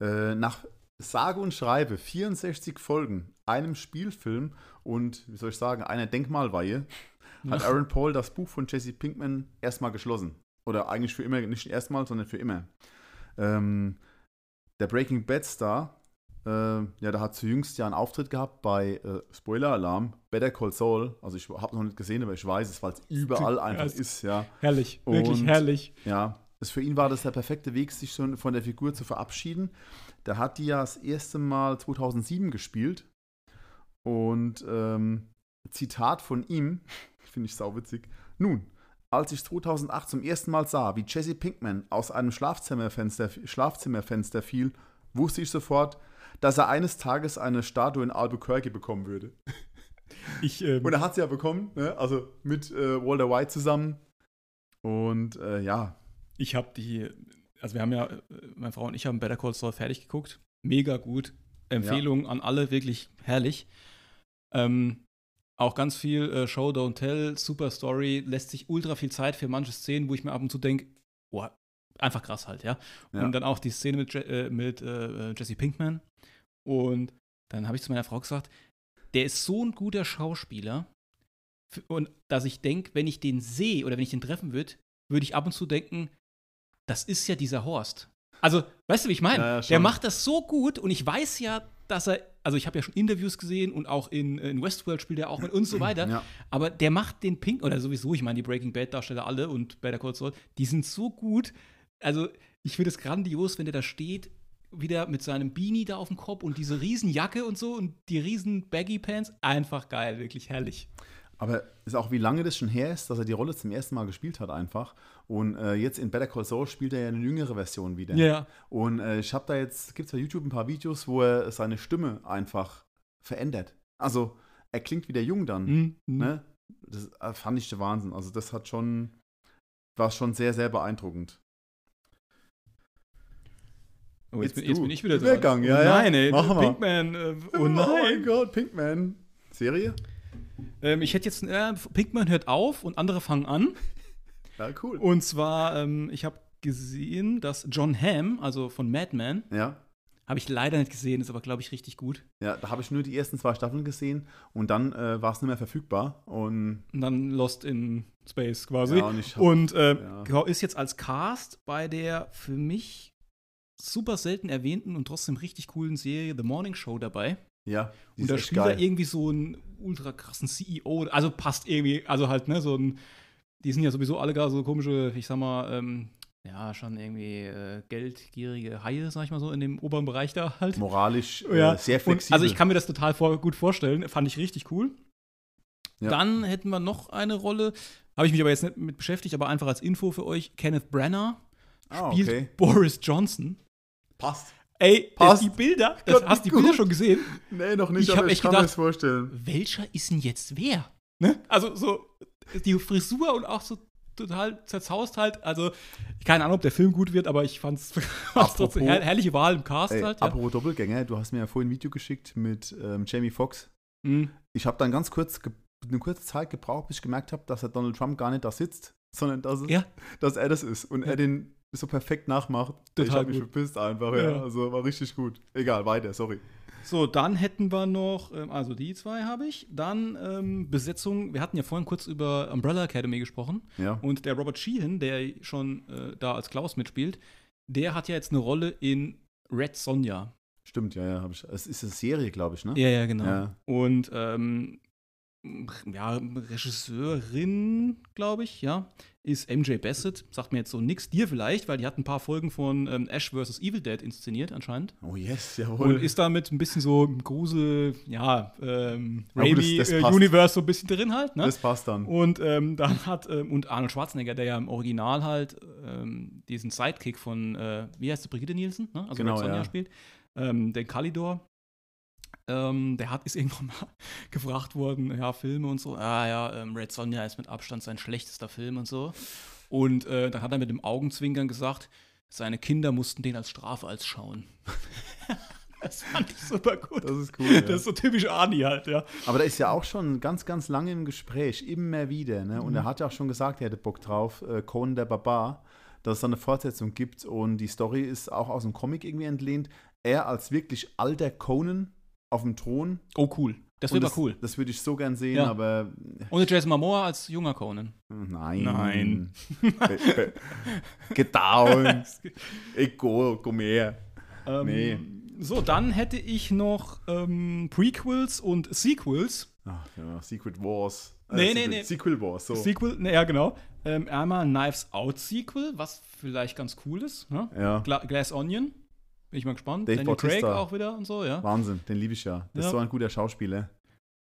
Äh, nach sage und schreibe 64 Folgen, einem Spielfilm und, wie soll ich sagen, einer Denkmalweihe, *laughs* hat Aaron Paul das Buch von Jesse Pinkman erstmal geschlossen. Oder eigentlich für immer, nicht erstmal, sondern für immer. Ähm, der Breaking Bad Star, äh, ja, der hat zu jüngst ja einen Auftritt gehabt bei äh, Spoiler-Alarm, Better Call Saul. Also ich habe es noch nicht gesehen, aber ich weiß es, weil es überall einfach es- ist, ja. Herrlich, wirklich Und- herrlich. Ja, das für ihn war das der perfekte Weg, sich schon von der Figur zu verabschieden. Der hat die ja das erste Mal 2007 gespielt. Und ähm, Zitat von ihm, *laughs* finde ich sauwitzig. Nun, als ich 2008 zum ersten Mal sah, wie Jesse Pinkman aus einem Schlafzimmerfenster, Schlafzimmerfenster fiel, wusste ich sofort, dass er eines Tages eine Statue in Albuquerque bekommen würde. *laughs* Ich, ähm, Und er hat sie ja bekommen, ne? also mit äh, Walter White zusammen. Und äh, ja, ich habe die, also wir haben ja, meine Frau und ich haben Better Call Saul fertig geguckt. Mega gut. Empfehlung an alle, wirklich herrlich. Ähm, auch ganz viel äh, Show, Don't Tell, super Story, lässt sich ultra viel Zeit für manche Szenen, wo ich mir ab und zu denke, boah, einfach krass halt, ja. Ja. Und dann auch die Szene mit, äh, mit äh, Jesse Pinkman. Und dann habe ich zu meiner Frau gesagt, der ist so ein guter Schauspieler. Und dass ich denke, wenn ich den sehe oder wenn ich den treffen würde, würde ich ab und zu denken, das ist ja dieser Horst. Also, weißt du, wie ich meine? Ja, ja, der macht das so gut und ich weiß ja, dass er, also ich habe ja schon Interviews gesehen und auch in, in Westworld spielt er auch mit und so weiter. Ja. Aber der macht den Pink, oder sowieso, ich meine, die Breaking Bad-Darsteller alle und Better Call Saul, die sind so gut. Also, ich finde es grandios, wenn der da steht, wieder mit seinem Beanie da auf dem Kopf und diese riesen Jacke und so und die riesen Baggy Pants. Einfach geil, wirklich herrlich. Aber ist auch, wie lange das schon her ist, dass er die Rolle zum ersten Mal gespielt hat, einfach. Und äh, jetzt in Better Call Saul spielt er ja eine jüngere Version wieder. Ja. Und äh, ich habe da jetzt, gibt es bei YouTube ein paar Videos, wo er seine Stimme einfach verändert. Also, er klingt wieder jung dann. Mhm. Ne? Das äh, fand ich der Wahnsinn. Also, das hat schon, war schon sehr, sehr beeindruckend. Oh, jetzt, bin, jetzt bin ich wieder dran. ja, oh ja. nein, ey. Mach. Pinkman. Äh, oh mein nein. Gott, Pinkman. Serie? ähm, ich hätte jetzt, äh, Pinkman hört auf und andere fangen an. Ja, cool. Und zwar, ähm, ich habe gesehen, dass John Hamm, also von Mad Men, Ja. habe ich leider nicht gesehen, ist aber, glaube ich, richtig gut. Ja, da habe ich nur die ersten zwei Staffeln gesehen und dann äh, war es nicht mehr verfügbar. Und Und dann Lost in Space quasi. Ja, und hab- und äh, ja. ist jetzt als Cast bei der für mich super selten erwähnten und trotzdem richtig coolen Serie The Morning Show dabei. ja, Und da spielt er irgendwie so einen ultra krassen CEO. Also passt irgendwie, also halt, ne, so ein, die sind ja sowieso alle gar so komische, ich sag mal, ähm, ja, schon irgendwie äh, geldgierige Haie, sag ich mal so, in dem oberen Bereich da halt. Moralisch *laughs* Ja, äh, sehr Und, flexibel. also ich kann mir das total vor, gut vorstellen, fand ich richtig cool. Ja. Dann hätten wir noch eine Rolle, habe ich mich aber jetzt nicht mit beschäftigt, aber einfach als Info für euch, Kenneth Branagh ah, spielt okay. Boris Johnson. Passt. Ey, Passt. das, die Bilder, das, hast du die Bilder gut. schon gesehen? Nee, noch nicht, Ich aber ich kann mir das vorstellen. welcher ist denn jetzt wer? Ne? Also so die Frisur und auch so total zerzaust halt. Also keine Ahnung, ob der Film gut wird, aber ich fand's, *laughs* fand's trotzdem Apropos- her herrliche Wahl im Cast Ey, halt. Ja. apropos Doppelgänger, du hast mir ja vorhin ein Video geschickt mit ähm, Jamie Foxx. Mhm. Ich habe dann ganz kurz, eine kurze Zeit gebraucht, bis ich gemerkt habe, dass er Donald Trump gar nicht da sitzt, sondern dass, es, Ja. dass er das ist und Ja. er den so perfekt nachmacht. ich Total habe mich verpisst einfach. Ja. Also war richtig gut. Egal, weiter, sorry. So, dann hätten wir noch, ähm, also die zwei habe ich. Dann ähm, Besetzung, wir hatten ja vorhin kurz über Umbrella Academy gesprochen. Ja. Und der Robert Sheehan, der schon äh, da als Klaus mitspielt, der hat ja jetzt eine Rolle in Red Sonja. Stimmt, ja, ja. Hab ich. Es ist eine Serie, glaube ich, ne? Ja, ja, genau. Ja. Und ähm, ja, Regisseurin, glaube ich, ja, ist MJ Bassett. Sagt mir jetzt so nix. Dir vielleicht, weil die hat ein paar Folgen von ähm, Ash vs. Evil Dead inszeniert anscheinend. Oh yes, jawohl. Und ist damit ein bisschen so im Grusel, ja, ähm, Ja, gut, das- Raimi das äh, so ein bisschen drin halt, ne? das passt dann. Und ähm, dann hat, ähm, und Arnold Schwarzenegger, der ja im Original halt ähm, diesen Sidekick von, äh, wie heißt der, Brigitte Nielsen, ne? also Genau, Sonja ja. spielt, ähm, den Kalidor. Ähm, der hat, ist *laughs* irgendwann mal gefragt worden, ja, Filme und so. Ah ja, ähm, Red Sonja ist mit Abstand sein schlechtester Film und so. Und äh, dann hat er mit dem Augenzwinkern gesagt, seine Kinder mussten den als Strafe als schauen. *laughs* das fand ich super gut. Das ist cool. ja. Das ist so typisch Arnie halt, ja. Aber der ist ja auch schon ganz, ganz lange im Gespräch, immer wieder. Ne? Mhm. Und er hat ja auch schon gesagt, er hätte Bock drauf, äh, Conan der Barbar, dass es da eine Fortsetzung gibt. Und die Story ist auch aus dem Comic irgendwie entlehnt. Er als wirklich alter Conan auf dem Thron. Oh, cool. Das wird cool. Das würde ich so gern sehen, Ja. aber Und Jason Momoa als junger Conan. nein. Nein. Get down. Ego, komm her. Ähm, Nee. So, dann hätte ich noch ähm, Prequels und Sequels. Ach, ja, Secret Wars. Nee, nee, Secret, nee. Sequel Wars, so. Sequel, ne, ja, genau. Ähm, einmal Knives Out Sequel, was vielleicht ganz cool ist. Ne? ja, Gla Glass Onion. Bin ich mal gespannt. Dave Daniel Craig Bautista. auch wieder und so, ja. Wahnsinn, den liebe ich ja. Das Ja. ist so ein guter Schauspieler.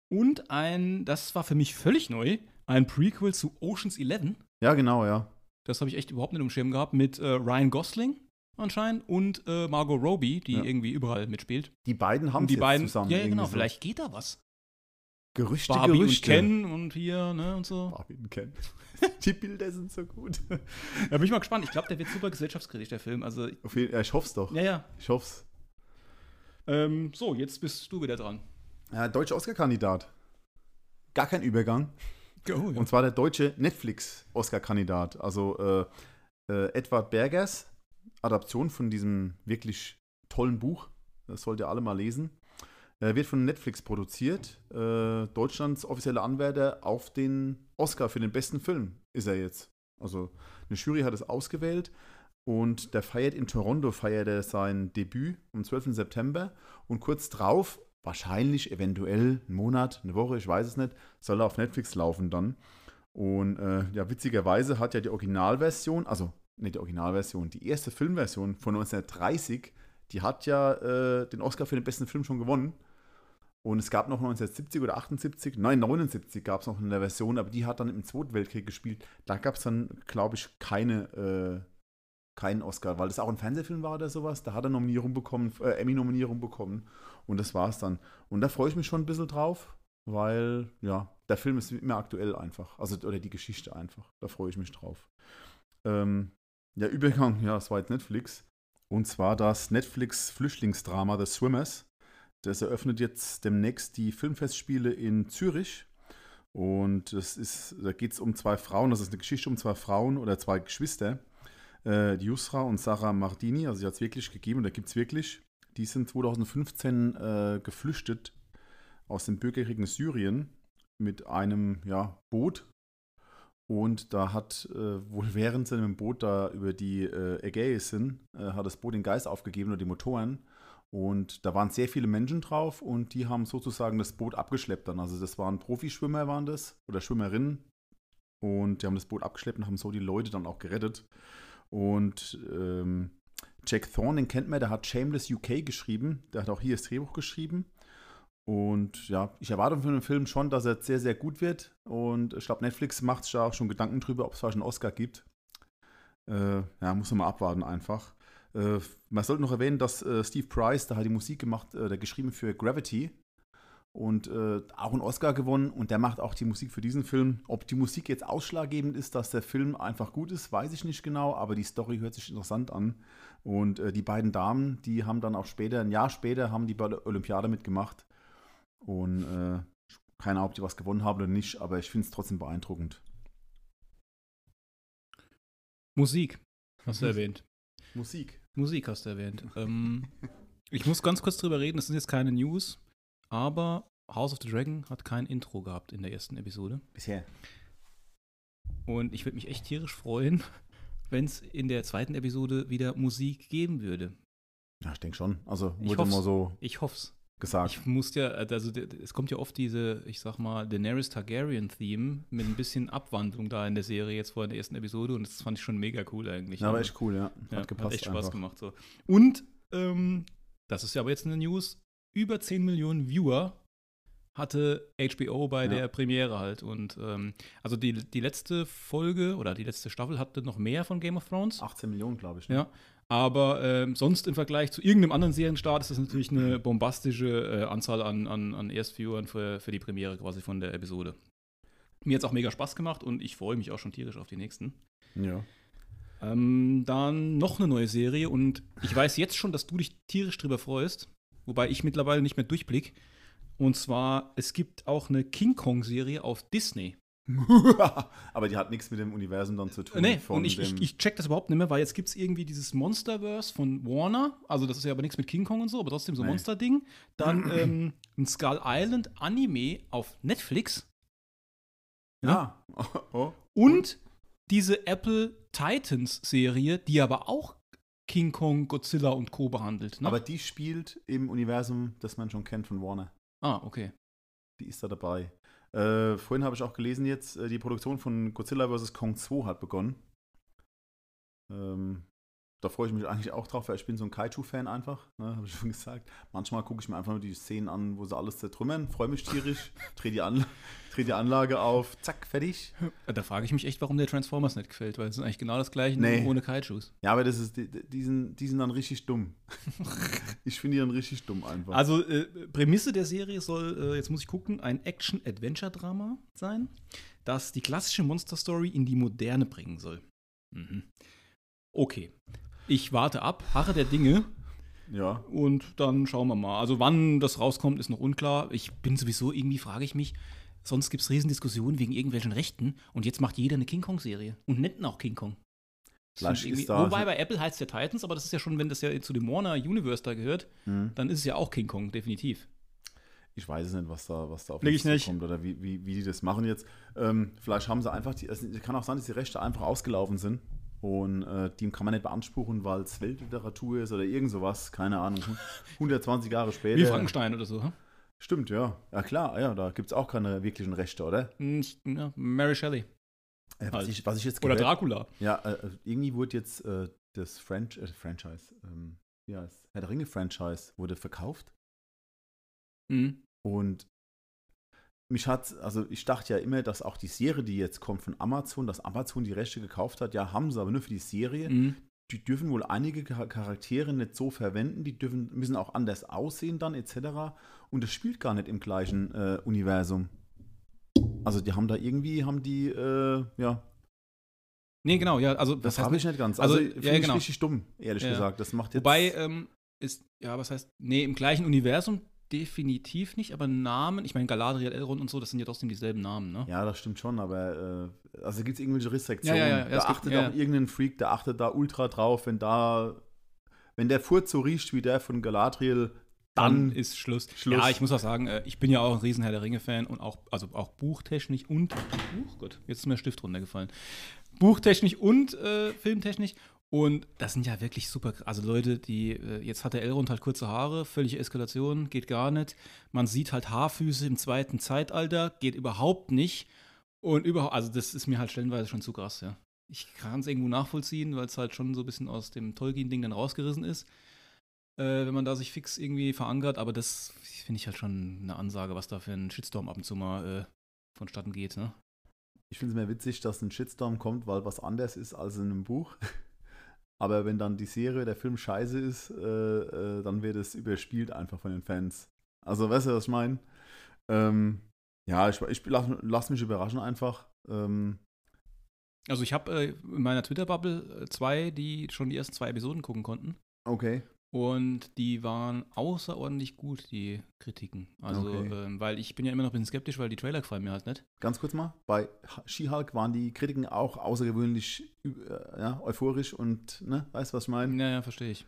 Und ein, das war für mich völlig neu, ein Prequel zu Ocean's Eleven. Ja, genau, ja. Das habe ich echt überhaupt nicht im Schirm gehabt, mit äh, Ryan Gosling anscheinend und äh, Margot Robbie, die Ja. irgendwie überall mitspielt. Die beiden haben die jetzt beiden, zusammen. ja, genau, so. vielleicht geht da was. Gerüchte, Barbie Gerüchte. und Ken und hier, ne, und so. Barbie und Ken. *laughs* die Bilder sind so gut. Da bin ich mal gespannt. Ich glaube, der wird super gesellschaftskritisch, der Film. Also, Auf jeden, ja, ich hoff's doch. ja, ja. Ich hoff's. Ähm, so, jetzt bist du wieder dran. Ja, deutscher Oscar-Kandidat. Gar kein Übergang. *laughs* Oh, Und zwar der deutsche Netflix-Oscar-Kandidat. Also äh, äh, Edward Bergers, Adaption von diesem wirklich tollen Buch. Das sollt ihr alle mal lesen. Äh, wird von Netflix produziert. Äh, Deutschlands offizieller Anwärter auf den Oscar für den besten Film ist er jetzt. Also eine Jury hat es ausgewählt und der feiert in Toronto, feiert er sein Debüt am 12. September und kurz drauf, wahrscheinlich, eventuell, einen Monat, eine Woche, ich weiß es nicht, soll er auf Netflix laufen dann. Und äh, ja, witzigerweise hat ja die Originalversion, also nicht die Originalversion, die erste Filmversion von 1930, die hat ja äh, den Oscar für den besten Film schon gewonnen. Und es gab noch 1970 oder 78, nein, 79 gab es noch eine Version, aber die hat dann im Zweiten Weltkrieg gespielt. Da gab es dann, glaube ich, keine, äh, keinen Oscar, weil das auch ein Fernsehfilm war oder sowas. Da hat er Nominierung bekommen, äh, Emmy-Nominierung bekommen. Und das war es dann. Und da freue ich mich schon ein bisschen drauf, weil, ja, der Film ist immer aktuell einfach. Also, oder die Geschichte einfach. Da freue ich mich drauf. Ähm, ja, Übergang, ja, es war jetzt Netflix. Und zwar das Netflix-Flüchtlingsdrama The Swimmers. Das eröffnet jetzt demnächst die Filmfestspiele in Zürich. Und das ist, da geht es um zwei Frauen, das ist eine Geschichte um zwei Frauen oder zwei Geschwister, äh, Yusra und Sarah Mardini, also sie hat es wirklich gegeben und da gibt es wirklich. Die sind 2015 äh, geflüchtet aus dem Bürgerkrieg Syrien mit einem ja, Boot. Und da hat äh, wohl während sie mit dem Boot da über die äh, Ägäis sind, äh, hat das Boot den Geist aufgegeben oder die Motoren. Und da waren sehr viele Menschen drauf und die haben sozusagen das Boot abgeschleppt dann. Also das waren Profischwimmer waren das oder Schwimmerinnen. Und die haben das Boot abgeschleppt und haben so die Leute dann auch gerettet. Und ähm, Jack Thorne, den kennt man, der hat Shameless UK geschrieben. Der hat auch hier das Drehbuch geschrieben. Und ja, ich erwarte von dem Film schon, dass er sehr, sehr gut wird. Und ich glaube, Netflix macht sich da auch schon Gedanken drüber, ob es vielleicht einen Oscar gibt. Äh, ja, muss man mal abwarten einfach. Äh, man sollte noch erwähnen, dass äh, Steve Price, der hat die Musik gemacht, äh, der geschrieben für Gravity und äh, auch einen Oscar gewonnen und der macht auch die Musik für diesen Film. Ob die Musik jetzt ausschlaggebend ist, dass der Film einfach gut ist, weiß ich nicht genau, aber die Story hört sich interessant an. Und äh, die beiden Damen, die haben dann auch später, ein Jahr später, haben die bei der Olympiade mitgemacht. Und äh, keine Ahnung, ob die was gewonnen haben oder nicht, aber ich finde es trotzdem beeindruckend. Musik, hast du erwähnt. Musik. Musik hast du erwähnt. ähm, *laughs* ich muss ganz kurz drüber reden, das sind jetzt keine News, aber House of the Dragon hat kein Intro gehabt in der ersten Episode. Bisher. Und ich würde mich echt tierisch freuen, *laughs* wenn es in der zweiten Episode wieder Musik geben würde. Ja, ich denke schon. Also wurde mal so Ich hoff's. Gesagt. Ich muss ja, also d- d- es kommt ja oft diese, ich sag mal, Daenerys Targaryen-Theme mit ein bisschen Abwandlung da in der Serie jetzt vor in der ersten Episode und das fand ich schon mega cool eigentlich. ja, war Also, echt cool, ja. ja, Hat gepasst echt Spaß einfach. gemacht. So. Und, ähm, das ist ja aber jetzt eine News, über 10 Millionen Viewer hatte HBO bei Ja. der Premiere halt. Und ähm, also die, die letzte Folge oder die letzte Staffel hatte noch mehr von Game of Thrones. 18 Millionen, glaube ich. ne? Ja. Aber ähm, sonst im Vergleich zu irgendeinem anderen Serienstart ist das natürlich eine bombastische äh, Anzahl an, an, an Erstviewern für, für die Premiere quasi von der Episode. Mir hat es auch mega Spaß gemacht und ich freue mich auch schon tierisch auf die nächsten. ja. Ähm, dann noch eine neue Serie und ich weiß jetzt schon, dass du dich tierisch drüber freust, wobei ich mittlerweile nicht mehr durchblick. Und zwar, es gibt auch eine King Kong-Serie auf Disney. *laughs* Aber die hat nichts mit dem Universum dann zu tun. Nee, und ich, ich, ich check das überhaupt nicht mehr, weil jetzt gibt es irgendwie dieses Monsterverse von Warner. Also, das ist ja aber nichts mit King Kong und so, aber trotzdem so ein Nee. Monster-Ding. Dann *clears throat* ähm, ein Skull Island Anime auf Netflix. ja. *laughs* Oh. Und diese Apple Titans-Serie, die aber auch King Kong, Godzilla und Co. behandelt. Ne? Aber die spielt im Universum, das man schon kennt von Warner. ah, okay. Die ist da dabei. Äh, vorhin habe ich auch gelesen jetzt, äh, die Produktion von Godzilla vs. Kong 2 hat begonnen. Ähm, da freue ich mich eigentlich auch drauf, weil ich bin so ein Kaiju-Fan einfach, ne, habe ich schon gesagt. Manchmal gucke ich mir einfach nur die Szenen an, wo sie alles zertrümmern, freue mich tierisch, drehe die, Anla dreh die Anlage auf, zack, fertig. Da frage ich mich echt, warum der Transformers nicht gefällt, weil es ist eigentlich genau das gleiche, Nee. nur ohne Kaijus. Ja, aber das ist, die, die, sind, die sind dann richtig dumm. *laughs* ich finde die dann richtig dumm einfach. Also, äh, Prämisse der Serie soll, äh, jetzt muss ich gucken, ein Action-Adventure-Drama sein, das die klassische Monster-Story in die Moderne bringen soll. Mhm. Okay. Ich warte ab, harre der Dinge ja. und dann schauen wir mal. Also, wann das rauskommt, ist noch unklar. Ich bin sowieso irgendwie, frage ich mich, sonst gibt es Riesendiskussionen wegen irgendwelchen Rechten und jetzt macht jeder eine King Kong-Serie und nennt ihn auch King Kong. Wobei bei Apple heißt es ja Titans, aber das ist ja schon, wenn das ja zu dem Warner Universe da gehört, Hm. dann ist es ja auch King Kong, definitiv. Ich weiß es nicht, was da, was da auf Blick nicht. kommt oder wie, wie, wie die das machen jetzt. Ähm, vielleicht haben sie einfach, die, es kann auch sein, dass die Rechte einfach ausgelaufen sind. Und äh, die kann man nicht beanspruchen, weil es Weltliteratur ist oder irgend sowas. Keine Ahnung. 120 Jahre später. Wie Frankenstein oder so, hm? Stimmt, ja. Ja, klar, ja, da gibt es auch keine wirklichen Rechte, oder? Nicht, ja, Mary Shelley. Äh, was, Halt. ich, was ich jetzt Oder gehört- Dracula. Ja, äh, irgendwie wurde jetzt äh, das Franch äh, Franchise, ähm, wie heißt Herr der Ringe-Franchise, wurde verkauft. Mhm. Und mich hat, also ich dachte ja immer, dass auch die Serie, die jetzt kommt von Amazon, dass Amazon die Rechte gekauft hat. Ja, haben sie, aber nur für die Serie. Mhm. Die dürfen wohl einige Char- Charaktere nicht so verwenden, die dürfen, müssen auch anders aussehen dann, etc. Und das spielt gar nicht im gleichen äh, Universum. Also die haben da irgendwie, haben die, äh, ja, Nee, genau, ja, also das habe ich nicht ganz. also, Also, ja, finde ich genau. richtig dumm, ehrlich Ja. gesagt. Das macht jetzt. Wobei, ähm, ist, ja, was heißt, nee, im gleichen Universum definitiv nicht, aber Namen, ich meine, Galadriel, Elrond und so, das sind ja trotzdem dieselben Namen, ne? Ja, das stimmt schon, aber äh, also gibt es irgendwelche Restriktionen. Ja, ja, ja, da gibt- achtet ja, auch irgendein Freak, der achtet da ultra drauf, wenn da, wenn der Furz so riecht wie der von Galadriel, dann, ist Schluss. Schluss. Ja, ich muss auch sagen, äh, ich bin ja auch ein riesen Herr der Ringe-Fan und auch, also auch buchtechnisch und, oh Gott, jetzt ist mir der Stift runtergefallen. Buchtechnisch und äh, filmtechnisch. Und das sind ja wirklich super, also Leute, die, äh, jetzt hat der Elrond halt kurze Haare, völlige Eskalation, geht gar nicht. Man sieht halt Haarfüße im zweiten Zeitalter, geht überhaupt nicht. Und überhaupt, also das ist mir halt stellenweise schon zu krass, ja. Ich kann es irgendwo nachvollziehen, weil es halt schon so ein bisschen aus dem Tolkien-Ding dann rausgerissen ist äh, wenn man da sich fix irgendwie verankert, aber das finde ich halt schon eine Ansage, was da für ein Shitstorm ab und zu mal äh, vonstatten geht, ne? ich finde es mir witzig, dass ein Shitstorm kommt, weil was anders ist als in einem Buch. *laughs* Aber wenn dann die Serie, der Film scheiße ist, äh, äh, dann wird es überspielt einfach von den Fans. Also, weißt du, was ich meine? Ähm, ja, ich, ich lass, lass mich überraschen einfach. Ähm, Also ich habe äh, in meiner Twitter-Bubble äh, zwei, die schon die ersten zwei Episoden gucken konnten. okay. Und die waren außerordentlich gut, die Kritiken. Also, Okay. ähm, weil ich bin ja immer noch ein bisschen skeptisch, weil die Trailer gefallen mir halt nicht. Ganz kurz mal, bei She-Hulk waren die Kritiken auch außergewöhnlich äh, ja, euphorisch und, ne, weißt du, was ich meine? Ja, ja, verstehe ich.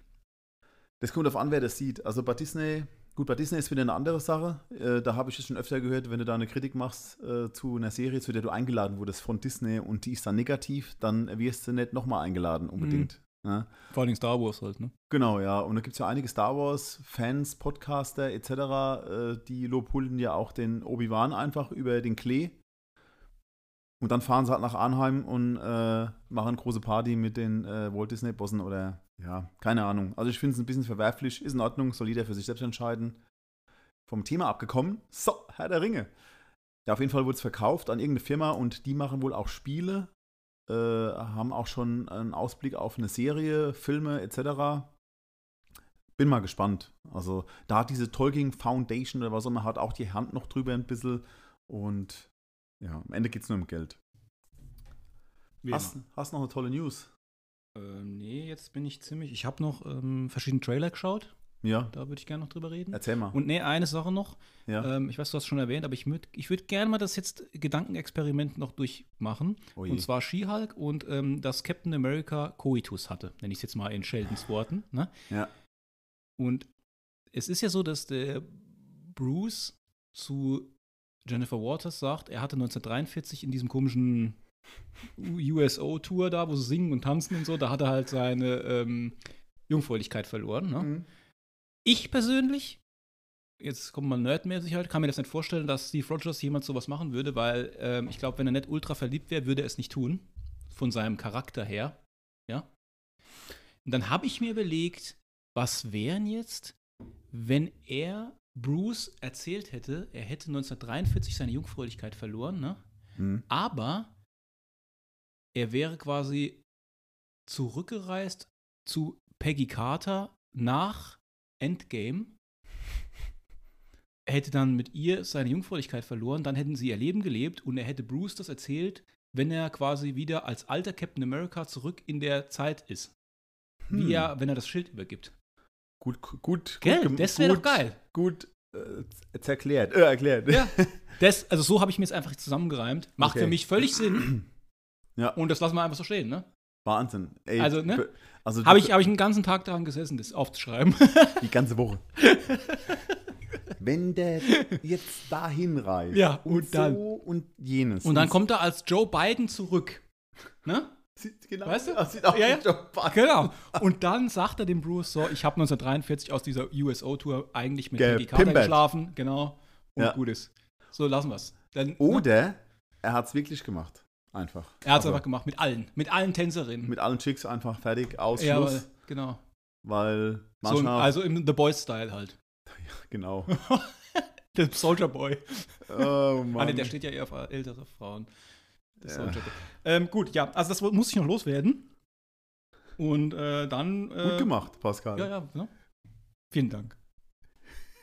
Das kommt auf an, wer das sieht. Also bei Disney, gut, bei Disney ist wieder eine andere Sache. Äh, da habe ich es schon öfter gehört, wenn du da eine Kritik machst äh, zu einer Serie, zu der du eingeladen wurdest von Disney und die ist dann negativ, dann wirst du nicht nochmal eingeladen unbedingt. Ja. Vor allem Star Wars halt, ne? Genau, ja. Und da gibt es ja einige Star Wars-Fans, Podcaster etc., äh, die lobhulden ja auch den Obi-Wan einfach über den Klee. Und dann fahren sie halt nach Arnheim und äh, machen große Party mit den äh, Walt Disney-Bossen oder ja, keine Ahnung. Also ich finde es ein bisschen verwerflich, ist in Ordnung, soll jeder für sich selbst entscheiden. Vom Thema abgekommen. So, Herr der Ringe. Ja, auf jeden Fall wurde es verkauft an irgendeine Firma und die machen wohl auch Spiele, äh, haben auch schon einen Ausblick auf eine Serie, Filme etc. Bin mal gespannt. Also da hat diese Tolkien Foundation oder was auch immer, hat auch die Hand noch drüber ein bisschen und ja, am Ende geht es nur um Geld. Hast, hast noch eine tolle News? Ähm, nee, jetzt bin ich ziemlich. Ich habe noch ähm, verschiedene Trailer geschaut. Ja, Da würde ich gerne noch drüber reden. erzähl mal. Und nee, eine Sache noch. ja. Ähm, ich weiß, du hast es schon erwähnt, aber ich würde ich würd gerne mal das jetzt Gedankenexperiment noch durchmachen. Oh je. und zwar She-Hulk und ähm, dass Captain America Coitus hatte, nenne ich es jetzt mal in Sheldons Worten. Ne? Ja. Und es ist ja so, dass der Bruce zu Jennifer Waters sagt, er hatte 1943 in diesem komischen USO-Tour da, wo sie singen und tanzen und so, da hat er halt seine ähm, Jungfräulichkeit verloren. Ne? Mhm. Ich persönlich, jetzt kommt mal nerdmäßig halt, kann mir das nicht vorstellen, dass Steve Rogers jemand sowas machen würde, weil ähm, ich glaube, wenn er nicht ultra verliebt wäre, würde er es nicht tun. Von seinem Charakter her. Ja. Und dann habe ich mir überlegt, was wären jetzt, wenn er Bruce erzählt hätte, er hätte 1943 seine Jungfräulichkeit verloren, ne? Mhm. aber er wäre quasi zurückgereist zu Peggy Carter nach Endgame. Er hätte dann mit ihr seine Jungfräulichkeit verloren, dann hätten sie ihr Leben gelebt und er hätte Bruce das erzählt, wenn er quasi wieder als alter Captain America zurück in der Zeit ist. Wie Hm. er, wenn er das Schild übergibt. Gut, gut, gut, Das wäre doch geil. Gut äh, z- erklärt. Äh, erklärt. Ja. *laughs* Das, also so habe ich mir jetzt einfach zusammengereimt. Macht Okay. für mich völlig Sinn. Ja. Und das lassen wir einfach so stehen, ne? Wahnsinn. Ey, Also, ne? Also Habe ich, hab ich einen ganzen Tag daran gesessen, das aufzuschreiben. *laughs* die ganze Woche. *laughs* wenn der jetzt dahin reist Ja, und, und dann- so und jenes. Und dann kommt er als Joe Biden zurück. Ne? Sieht genau, Weißt du? aus, sieht auch Ja, wie ja. Joe Biden. Genau. Und dann sagt er dem Bruce so, ich habe 1943 aus dieser USO-Tour eigentlich mit Peggy Carter geschlafen. Genau. Und Ja. gut ist. So, lassen wir's. Dann, ne? Oder er hat es wirklich gemacht. Einfach. Er hat es Also, einfach gemacht, mit allen. Mit allen Tänzerinnen. Mit allen Chicks einfach fertig, Ausschluss. ja, weil- genau. weil So, manchmal. also im The Boys-Style halt. *laughs* genau. *laughs* Der Soldier Boy. Oh Mann. Ah, nee, der steht ja eher auf ältere Frauen. Der Ja. Soldier Boy. Ähm, gut, ja, also das muss ich noch loswerden. Und äh, dann. Äh, Gut gemacht, Pascal. Ja, ja, ne? Vielen Dank.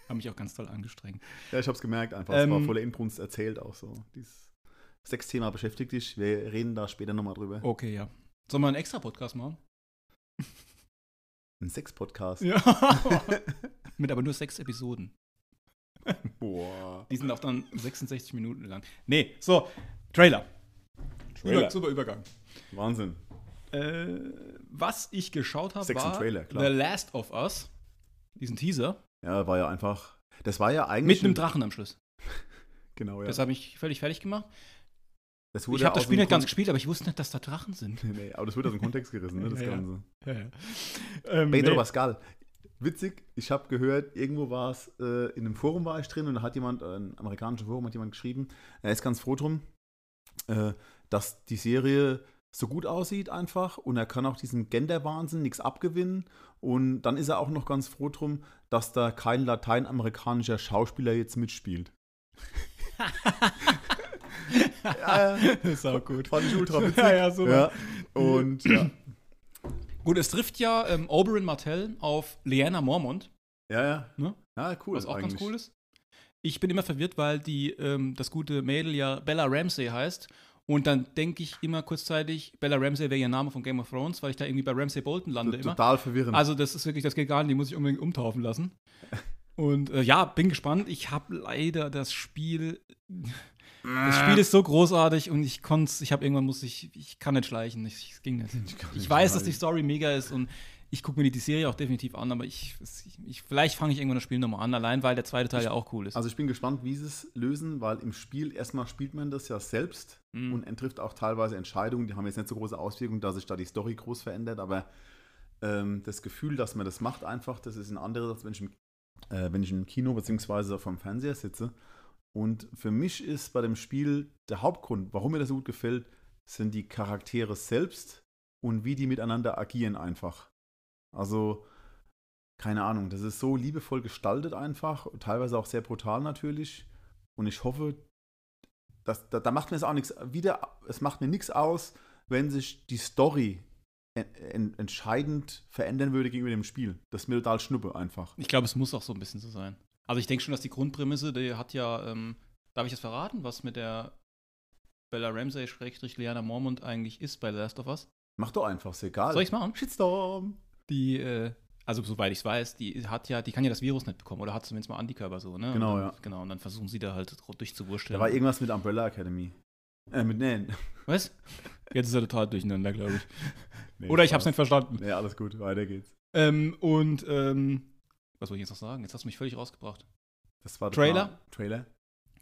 Habe mich auch ganz toll angestrengt. Ja, ich hab's gemerkt einfach. Es war Ähm, voller Inbrunst erzählt auch so. Dieses Sexthema beschäftigt dich. Wir reden da später nochmal drüber. Okay, ja. Sollen wir einen extra Podcast machen? Ein Sex-Podcast. Ja. *laughs* Mit aber nur sechs Episoden. Boah. Die sind auch dann 66 Minuten lang. Nee, so, Trailer. Trailer. Über, super Übergang. Wahnsinn. Äh, was ich geschaut habe, war Trailer, klar. The Last of Us. Diesen Teaser. Ja, war ja einfach. Das war ja eigentlich. Mit einem ein- Drachen am Schluss. *laughs* Genau, ja. Das habe ich völlig fertig gemacht. Ich habe das Spiel nicht ganz gespielt, aber ich wusste nicht, dass da Drachen sind. Nee, aber das wurde aus dem Kontext gerissen, ne, *laughs* das ja. Ganze. Ja, ja. Ähm, Pedro nee. Pascal. Witzig, ich habe gehört, irgendwo war es, äh, in einem Forum war ich drin und da hat jemand, äh, ein amerikanisches Forum hat jemand geschrieben, er ist ganz froh drum, äh, dass die Serie so gut aussieht einfach und er kann auch diesem Gender-Wahnsinn nichts abgewinnen und dann ist er auch noch ganz froh drum, dass da kein lateinamerikanischer Schauspieler jetzt mitspielt. *laughs* ja, Das ist auch gut. fand ich ultra witzig. Ja, ja, super. Ja, und ja, Gut, es trifft ja ähm, Oberyn Martell auf Leanna Mormont, ja, ja. Ne? Ja, cool. was auch eigentlich. ganz cool ist. Ich bin immer verwirrt, weil die, ähm, das gute Mädel ja Bella Ramsey heißt. Und dann denke ich immer kurzzeitig, Bella Ramsey wäre ihr Name von Game of Thrones, weil ich da irgendwie bei Ramsey Bolton lande immer. Total verwirrend. Also das ist wirklich, das geht gar nicht, die muss ich unbedingt umtaufen lassen. *laughs* Und äh, ja, bin gespannt. Ich habe leider das Spiel. Das Spiel ist so großartig und ich konnte ich habe irgendwann muss ich, ich kann nicht schleichen. Ich, es ging nicht. *laughs* Ich, nicht weiß, dass schleichen. die Story mega ist und ich gucke mir die, Serie auch definitiv an, aber ich, ich vielleicht fange ich irgendwann das Spiel nochmal an, allein weil der zweite Teil ja auch cool ist. Also ich bin gespannt, wie sie es lösen, weil im Spiel erstmal spielt man das ja selbst Mhm. und trifft auch teilweise Entscheidungen, die haben jetzt nicht so große Auswirkungen, dass sich da die Story groß verändert, aber ähm, das Gefühl, dass man das macht einfach, das ist ein anderes, als wenn ich im, äh, wenn ich im Kino bzw. vom Fernseher sitze. Und für mich ist bei dem Spiel der Hauptgrund, warum mir das so gut gefällt, sind die Charaktere selbst und wie die miteinander agieren einfach. Also, keine Ahnung, das ist so liebevoll gestaltet einfach, teilweise auch sehr brutal natürlich. Und ich hoffe, dass, da, da macht mir es auch nichts. Wieder, es macht mir nichts aus, wenn sich die Story en, en, entscheidend verändern würde gegenüber dem Spiel. Das ist mir total schnuppe einfach. Ich glaube, es muss auch so ein bisschen so sein. Also ich denke schon, dass die Grundprämisse, die hat ja, ähm, darf ich das verraten, was mit der Bella Ramsey Schrägstrich Leanna Mormont eigentlich ist bei The Last of Us? Mach doch einfach, ist egal. Soll ich's machen? Shitstorm. Die, äh, also soweit ich es weiß, die hat ja, die kann ja das Virus nicht bekommen oder hat zumindest mal Antikörper so, ne? Genau, dann, ja. Genau, und dann versuchen sie da halt durchzuwurschteln. Da war irgendwas mit Umbrella Academy. Äh, mit Nan. Was? Jetzt ist er total durcheinander, glaube ich. *laughs* Nee, Oder ich hab's nicht verstanden. Nee, alles gut, weiter geht's. Ähm, und, ähm, was soll ich jetzt noch sagen? Jetzt hast du mich völlig rausgebracht. Das war der Trailer? Plan. Trailer?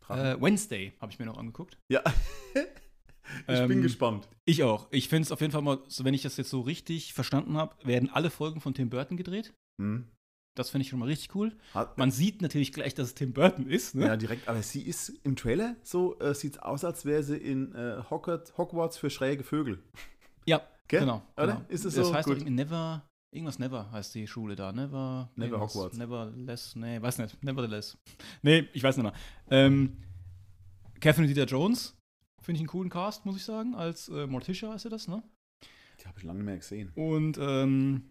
Äh, Wednesday habe ich mir noch angeguckt. ja. *laughs* ich bin ähm, gespannt. Ich auch. Ich finde es auf jeden Fall mal, wenn ich das jetzt so richtig verstanden habe, werden alle Folgen von Tim Burton gedreht. Hm. Das finde ich schon mal richtig cool. Hat, Man sieht natürlich gleich, dass es Tim Burton ist, ne? Ja, direkt, aber sie ist im Trailer so, äh, sieht aus, als wäre sie in äh, Hogwarts, für schräge Vögel. Ja, Gell? genau. Oder? genau. Ist es das so? heißt Gut. Never, irgendwas Never heißt die Schule da. Never. Never. Hogwarts. Neverless, nee, weiß nicht. Nevertheless. Nee, ich weiß nicht mehr. Ähm, Catherine Zeta Jones, finde ich einen coolen Cast, muss ich sagen, als äh, Morticia ist sie das, ne? Die habe ich lange nicht mehr gesehen. Und ähm,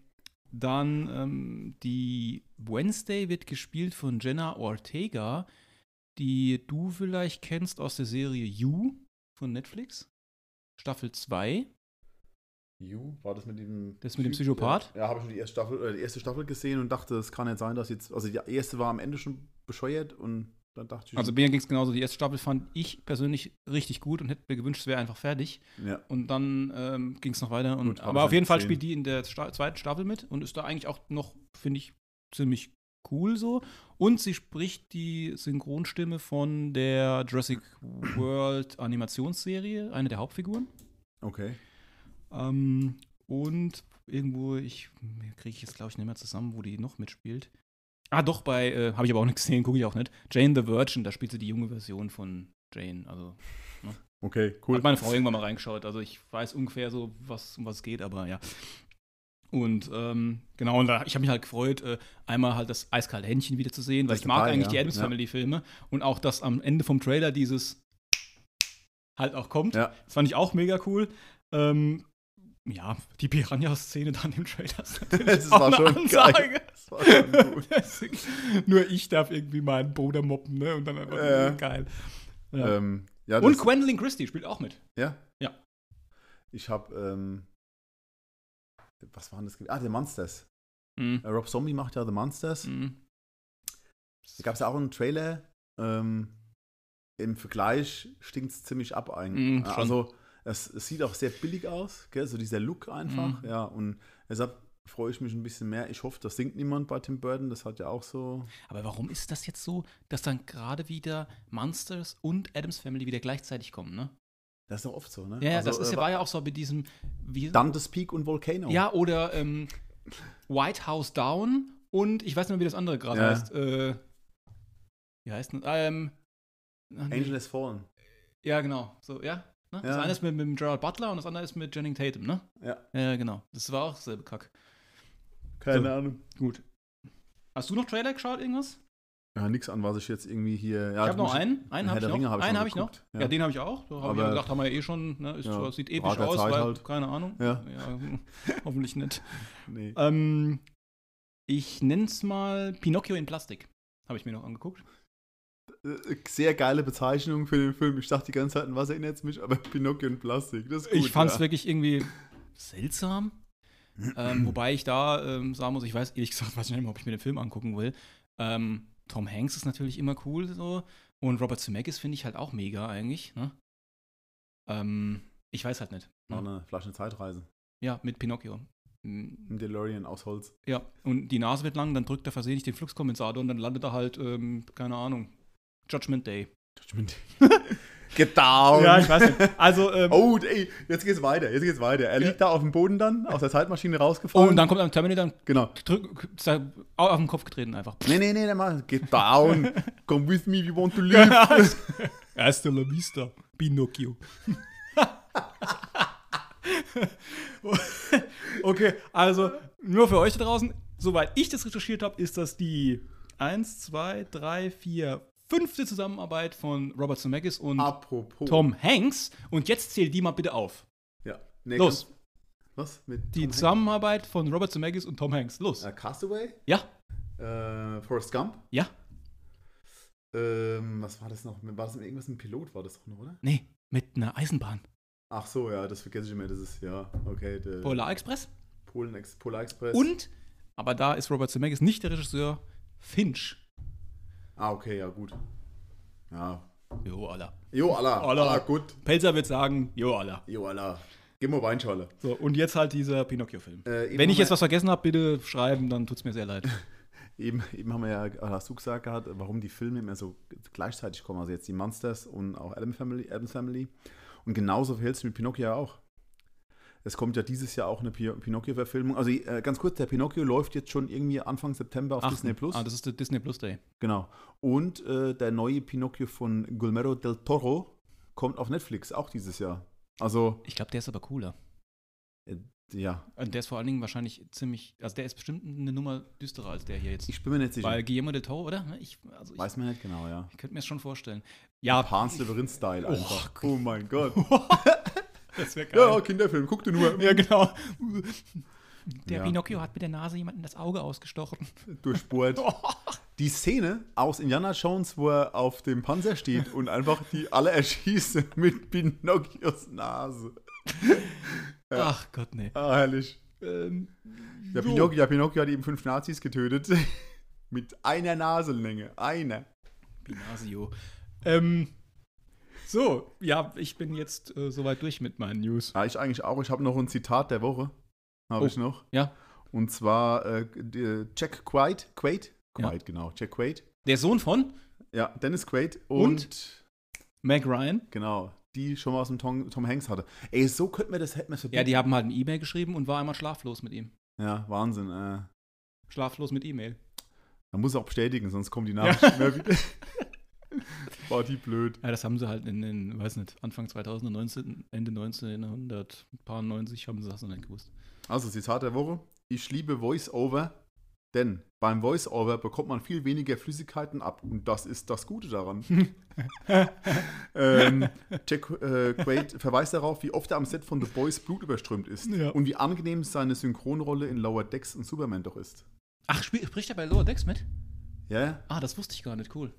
dann ähm, die Wednesday wird gespielt von Jenna Ortega, die du vielleicht kennst aus der Serie You von Netflix. Staffel 2. You, war das mit dem. Das mit dem? Psychopath? Ja, habe ich schon die erste, Staffel, die erste Staffel gesehen und dachte, es kann nicht sein, dass jetzt. Also die erste war am Ende schon bescheuert und dann dachte ich. Also mir ging es genauso. Die erste Staffel fand ich persönlich richtig gut und hätte mir gewünscht, es wäre einfach fertig. ja. Und dann ähm, ging es noch weiter. Und, Gut, aber auf jeden Fall spielt die in der Sta zweiten Staffel mit und ist da eigentlich auch noch, finde ich, ziemlich cool so. Und sie spricht die Synchronstimme von der Jurassic World Animationsserie, eine der Hauptfiguren. Okay. Ähm, und irgendwo, ich kriege ich jetzt glaube ich nicht mehr zusammen, wo die noch mitspielt. Ah, doch, bei, äh, habe ich aber auch nicht gesehen, gucke ich auch nicht. Jane the Virgin, da spielt sie die junge Version von Jane. Also, Okay, cool. hat meine Frau irgendwann mal reingeschaut. Also, ich weiß ungefähr so, was, um was es geht, aber ja. Und ähm, genau, und da, ich habe mich halt gefreut, äh, einmal halt das eiskalte Händchen wieder zu sehen, weil ich mag dabei, eigentlich ja. die Adams Ja. Family Filme und auch, dass am Ende vom Trailer dieses halt auch kommt. Ja. Das fand ich auch mega cool. Ähm, ja, die Piranha-Szene dann im Trailer ist *laughs* natürlich Das auch war eine schon Ansage. geil. Das war schon gut. *laughs* Deswegen, Nur ich darf irgendwie meinen Bruder moppen, ne? Und dann einfach Ja. geil. Ja. ähm, ja, Und Gwendolyn Christie spielt auch mit. Ja? Ja. Ich habe, ähm, was waren das? Ah, The Monsters. Mhm. Äh, Rob Zombie macht ja The Monsters. Mhm. Da gab es auch einen Trailer. Ähm, Im Vergleich stinkt es ziemlich ab eigentlich. Mm, schon. also, es, es sieht auch sehr billig aus, gell? so dieser Look einfach. Mhm. Ja, und deshalb freue ich mich ein bisschen mehr. Ich hoffe, das singt niemand bei Tim Burton. Das hat ja auch so. Aber warum ist das jetzt so, dass dann gerade wieder Monsters und Adams Family wieder gleichzeitig kommen, ne? Das ist doch oft so, ne? Ja, Also, das ist äh, war ja auch so mit diesem. Wie, Dante's Peak und Volcano. ja, oder ähm, White House Down und ich weiß nicht mehr, wie das andere gerade Ja. heißt. Äh, wie heißt denn? Ähm. Angel has Fallen. Ja, genau. So, ja. Ne? Das Ja. eine ist mit, mit Gerald Butler und das andere ist mit Channing Tatum, ne? Ja. Ja, genau. Das war auch selbe Kack. Keine So. Ahnung. Gut. Hast du noch Trailer geschaut, irgendwas? Ja, nix an, was ich jetzt irgendwie hier. Ja, ich habe noch einen. Einen habe ich hab ich einen noch habe ich noch. Ja, ja. den habe ich auch. Da habe ich Aber- ja gedacht, haben wir ja eh schon. Ne? Ist, Ja, sieht episch aus, Zeit weil, halt. keine Ahnung. Ja. *laughs* hm, hoffentlich nicht. Nee. Ähm, ich nenne es mal Pinocchio in Plastik. Habe ich mir noch angeguckt. Äh, Sehr geile Bezeichnung für den Film. Ich dachte die ganze Zeit, an was erinnert es mich? Aber Pinocchio in Plastik. Das ist gut, ich fand es ja. wirklich irgendwie *laughs* seltsam. ähm, wobei ich da ähm, sagen muss, ich weiß ehrlich gesagt, weiß ich nicht mehr, ob ich mir den Film angucken will. Ähm, Tom Hanks ist natürlich immer cool so. Und Robert Zemeckis finde ich halt auch mega eigentlich. Ne? Ähm, ich weiß halt nicht. Noch Ne? eine Flasche Zeitreise. Ja, mit Pinocchio. Ein DeLorean aus Holz. Ja, und die Nase wird lang, dann drückt er versehentlich den Fluxkompensator und dann landet er halt, ähm, keine Ahnung, Judgment Day. Judgment. *laughs* Get down! weiß nicht. Also, ähm, *laughs* Oh, ey, jetzt geht's weiter, jetzt geht's weiter. Er Ja. liegt da auf dem Boden dann, aus der Zeitmaschine oh, rausgefallen. und dann kommt ein Terminator Genau. und drück, ist auf den Kopf getreten einfach. Nee, nee, nee, nee, mal. Get down. *laughs* Come with me, we want to live. Hasta la vista, Pinocchio. okay, also nur für euch da draußen, soweit ich das recherchiert habe, ist das die 1, 2, 3, 4, fünfte Zusammenarbeit von Robert Zemeckis und Apropos. Tom Hanks. Und jetzt zähl die mal bitte auf. Ja. Nee, Los. Was? Mit Die Hanks? Zusammenarbeit von Robert Zemeckis und Tom Hanks. Los. Äh, Castaway? Ja, Äh, Forrest Gump? ja, Ähm, was war das noch? War das irgendwas mit dem Pilot? War das doch noch, oder? nee, mit einer Eisenbahn. Ach so, ja, das vergesse ich immer. Das ist, ja, okay. Polar Express. Polen Ex Polar Express. Und, aber da ist Robert Zemeckis nicht der Regisseur, Finch. Ah, okay, ja, gut. Ja. Jo, Allah. Jo, Allah. Allah. Allah, gut. Pelzer wird sagen, jo, Allah. Jo, Allah. Gib mal Weinschorle. So, und jetzt halt dieser Pinocchio-Film. Äh, Wenn ich jetzt was vergessen habe, bitte schreiben, dann tut's mir sehr leid. *laughs* Eben, eben haben wir ja, hast du gesagt gehabt, warum die Filme immer so gleichzeitig kommen. Also jetzt die Monsters und auch Adam Family, Adams Family. Und genauso verhält es mit Pinocchio auch. Es kommt ja dieses Jahr auch eine Pi- Pinocchio-Verfilmung. Also äh, ganz kurz, der Pinocchio läuft jetzt schon irgendwie Anfang September auf Ach, Disney Plus. Ah, das ist der Disney Plus Day. Genau. Und äh, der neue Pinocchio von Guillermo del Toro kommt auf Netflix auch dieses Jahr. Also, Ich glaube, der ist aber cooler. ja, Und der ist vor allen Dingen wahrscheinlich ziemlich, also der ist bestimmt eine Nummer düsterer als der hier jetzt. ich bin mir nicht sicher. Weil Guillermo del Toro, oder? Ich, also ich, Weiß man nicht genau, ja. ich könnte mir das schon vorstellen. Ja, Hans Labyrinth-Style einfach. Oh mein Gott. *laughs* *laughs* das wäre Ja, Kinderfilm, guck dir nur. Ja, genau. Der Ja. Pinocchio hat mit der Nase jemanden das Auge ausgestochen. durchbohrt. Die Szene aus Indiana Jones, wo er auf dem Panzer steht und einfach die alle erschießen mit Pinocchios Nase. Ja. Ach Gott, nee. Ah, herrlich. Ähm, Ja, so. Pinocchio, ja, Pinocchio hat eben fünf Nazis getötet. *laughs* mit einer Nasenlänge. Einer. Pinasio. Ähm, so, ja, ich bin jetzt äh, soweit durch mit meinen News. Ja, ich eigentlich auch. Ich habe noch ein Zitat der Woche. Habe Oh. ich noch. Ja. Und zwar äh, die- Jack Quaid, Quaid Quaid, genau. Jack Quaid. Der Sohn von Ja, Dennis Quaid und, Und? Meg Ryan. genau, die schon mal aus dem Tom, Tom Hanks hatte. Ey, so könnte man das, hätte man Ja, die haben halt eine E-Mail geschrieben und war einmal schlaflos mit ihm. Ja, Wahnsinn. Äh, Schlaflos mit E-Mail. man muss auch bestätigen, sonst kommen die Nachrichten ja. mehr wieder. *laughs* War die blöd. Ja, das haben sie halt in den, weiß nicht, Anfang 2019, Ende 1990 haben sie das noch nicht gewusst. Also, Zitat der Woche. Ich liebe Voice-Over, denn beim Voice-Over bekommt man viel weniger Flüssigkeiten ab. Und das ist das Gute daran. *laughs* ähm, Jack äh, Quaid verweist darauf, wie oft er am Set von The Boys Blut überströmt ist. Ja. Und wie angenehm seine Synchronrolle in Lower Decks und Superman doch ist. Ach, spricht er bei Lower Decks mit? Ja, Ah, das wusste ich gar nicht, cool.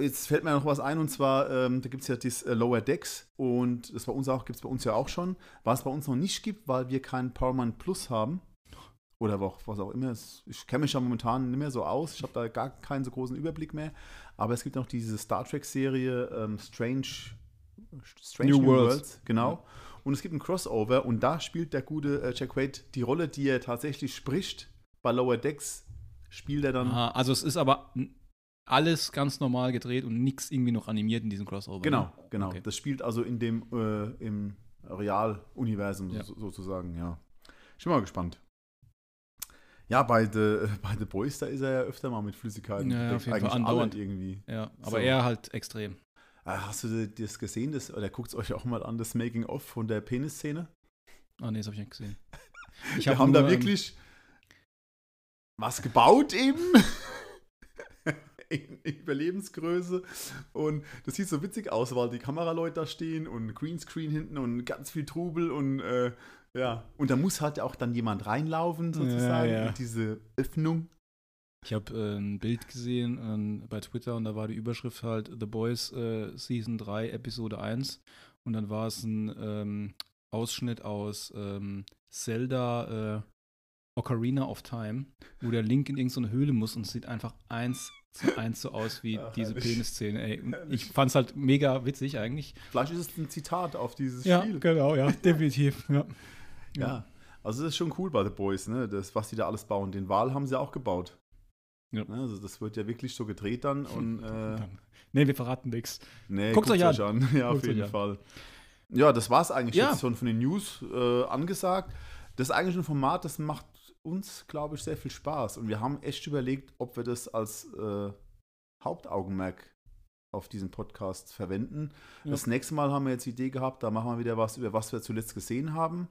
Jetzt fällt mir noch was ein und zwar, ähm, da gibt es ja das äh, Lower Decks und das bei uns auch, gibt es bei uns ja auch schon. Was es bei uns noch nicht gibt, weil wir keinen Paramount Plus haben. Oder auch, was auch immer. Ich kenne mich ja momentan nicht mehr so aus. Ich habe da gar keinen so großen Überblick mehr. Aber es gibt noch diese Star Trek-Serie ähm, Strange, Strange New Worlds. Genau. Und es gibt ein Crossover und da spielt der gute äh, Jack Wade die Rolle, die er tatsächlich spricht. Bei Lower Decks spielt er dann. Aha, also es ist aber alles ganz normal gedreht und nichts irgendwie noch animiert in diesem Crossover. Genau, ne? genau. Okay. Das spielt also in dem äh, im Real-Universum Ja. so, sozusagen, ja. Ich bin mal gespannt. Ja, bei The, *laughs* bei The Boys, da ist er ja öfter mal mit Flüssigkeiten. Ja, ja, Eigentlich andauernd. irgendwie. Ja, aber So. er halt extrem. Äh, Hast du das gesehen? Das, oder guckt es euch auch mal an, das Making-of von der Penis-Szene? Ah, nee, das habe ich nicht gesehen. *laughs* Ich Wir hab haben da nur, ähm, wirklich was gebaut eben. Überlebensgröße. Und das sieht so witzig aus, weil die Kameraleute da stehen und Greenscreen hinten und ganz viel Trubel und äh, ja. Und da muss halt auch dann jemand reinlaufen, sozusagen, Ja, ja. in diese Öffnung. Ich habe äh, ein Bild gesehen ähm, bei Twitter und da war die Überschrift halt The Boys äh, Season 3 Episode 1 und dann war es ein ähm, Ausschnitt aus ähm, Zelda äh, Ocarina of Time, wo der Link in irgendeine Höhle muss und es sieht einfach eins zu eins so aus wie *laughs* Ach, diese. Penis-Szene. ey. Ich fand's halt mega witzig eigentlich. Vielleicht ist es ein Zitat auf dieses Spiel. genau, ja, *laughs* definitiv. Ja. Ja. Also das ist schon cool bei The Boys, ne? Das, was die da alles bauen. Den Wal haben sie auch gebaut. Ja. Ne? Also das wird ja wirklich so gedreht dann *laughs* und äh, Nee, wir verraten nichts. Nee, Guckt's euch an. Ja, auf Guckt's euch jeden an. Fall. Ja, das war es eigentlich Ja. jetzt schon von den News äh, angesagt. Das ist eigentlich ein Format, das macht uns, glaube ich, sehr viel Spaß. Und wir haben echt überlegt, ob wir das als äh, Hauptaugenmerk auf diesen Podcast verwenden. Ja. Das nächste Mal haben wir jetzt die Idee gehabt, da machen wir wieder was, über was wir zuletzt gesehen haben.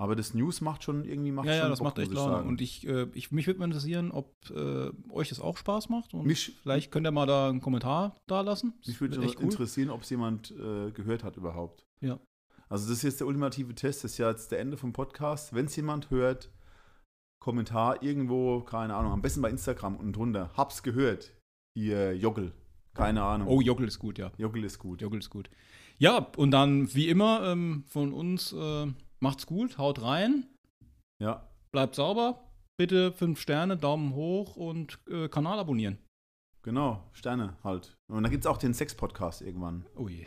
Aber das News macht schon irgendwie macht Ja, ja, schon das Bock, macht echt Laune. sagen. Und ich, äh, ich, mich würde mal interessieren, ob äh, euch das auch Spaß macht. Und Mich- vielleicht könnt ihr mal da einen Kommentar da lassen. Das Mich würde echt cool. interessieren, ob es jemand äh, gehört hat überhaupt. Ja. Also das ist jetzt der ultimative Test, das ist ja jetzt der Ende vom Podcast. Wenn es jemand hört, Kommentar irgendwo, keine Ahnung, am besten bei Instagram unten drunter. Hab's gehört. Ihr Joggle. Keine Ahnung. Oh, Joggle ist gut, ja. Joggle ist gut. Joggle ist gut. Ja, und dann wie immer ähm, von uns äh, macht's gut, haut rein, Ja. bleibt sauber. Bitte fünf Sterne, Daumen hoch und äh, Kanal abonnieren. Genau, Sterne halt. Und dann gibt es auch den Sex-Podcast irgendwann. Oh je.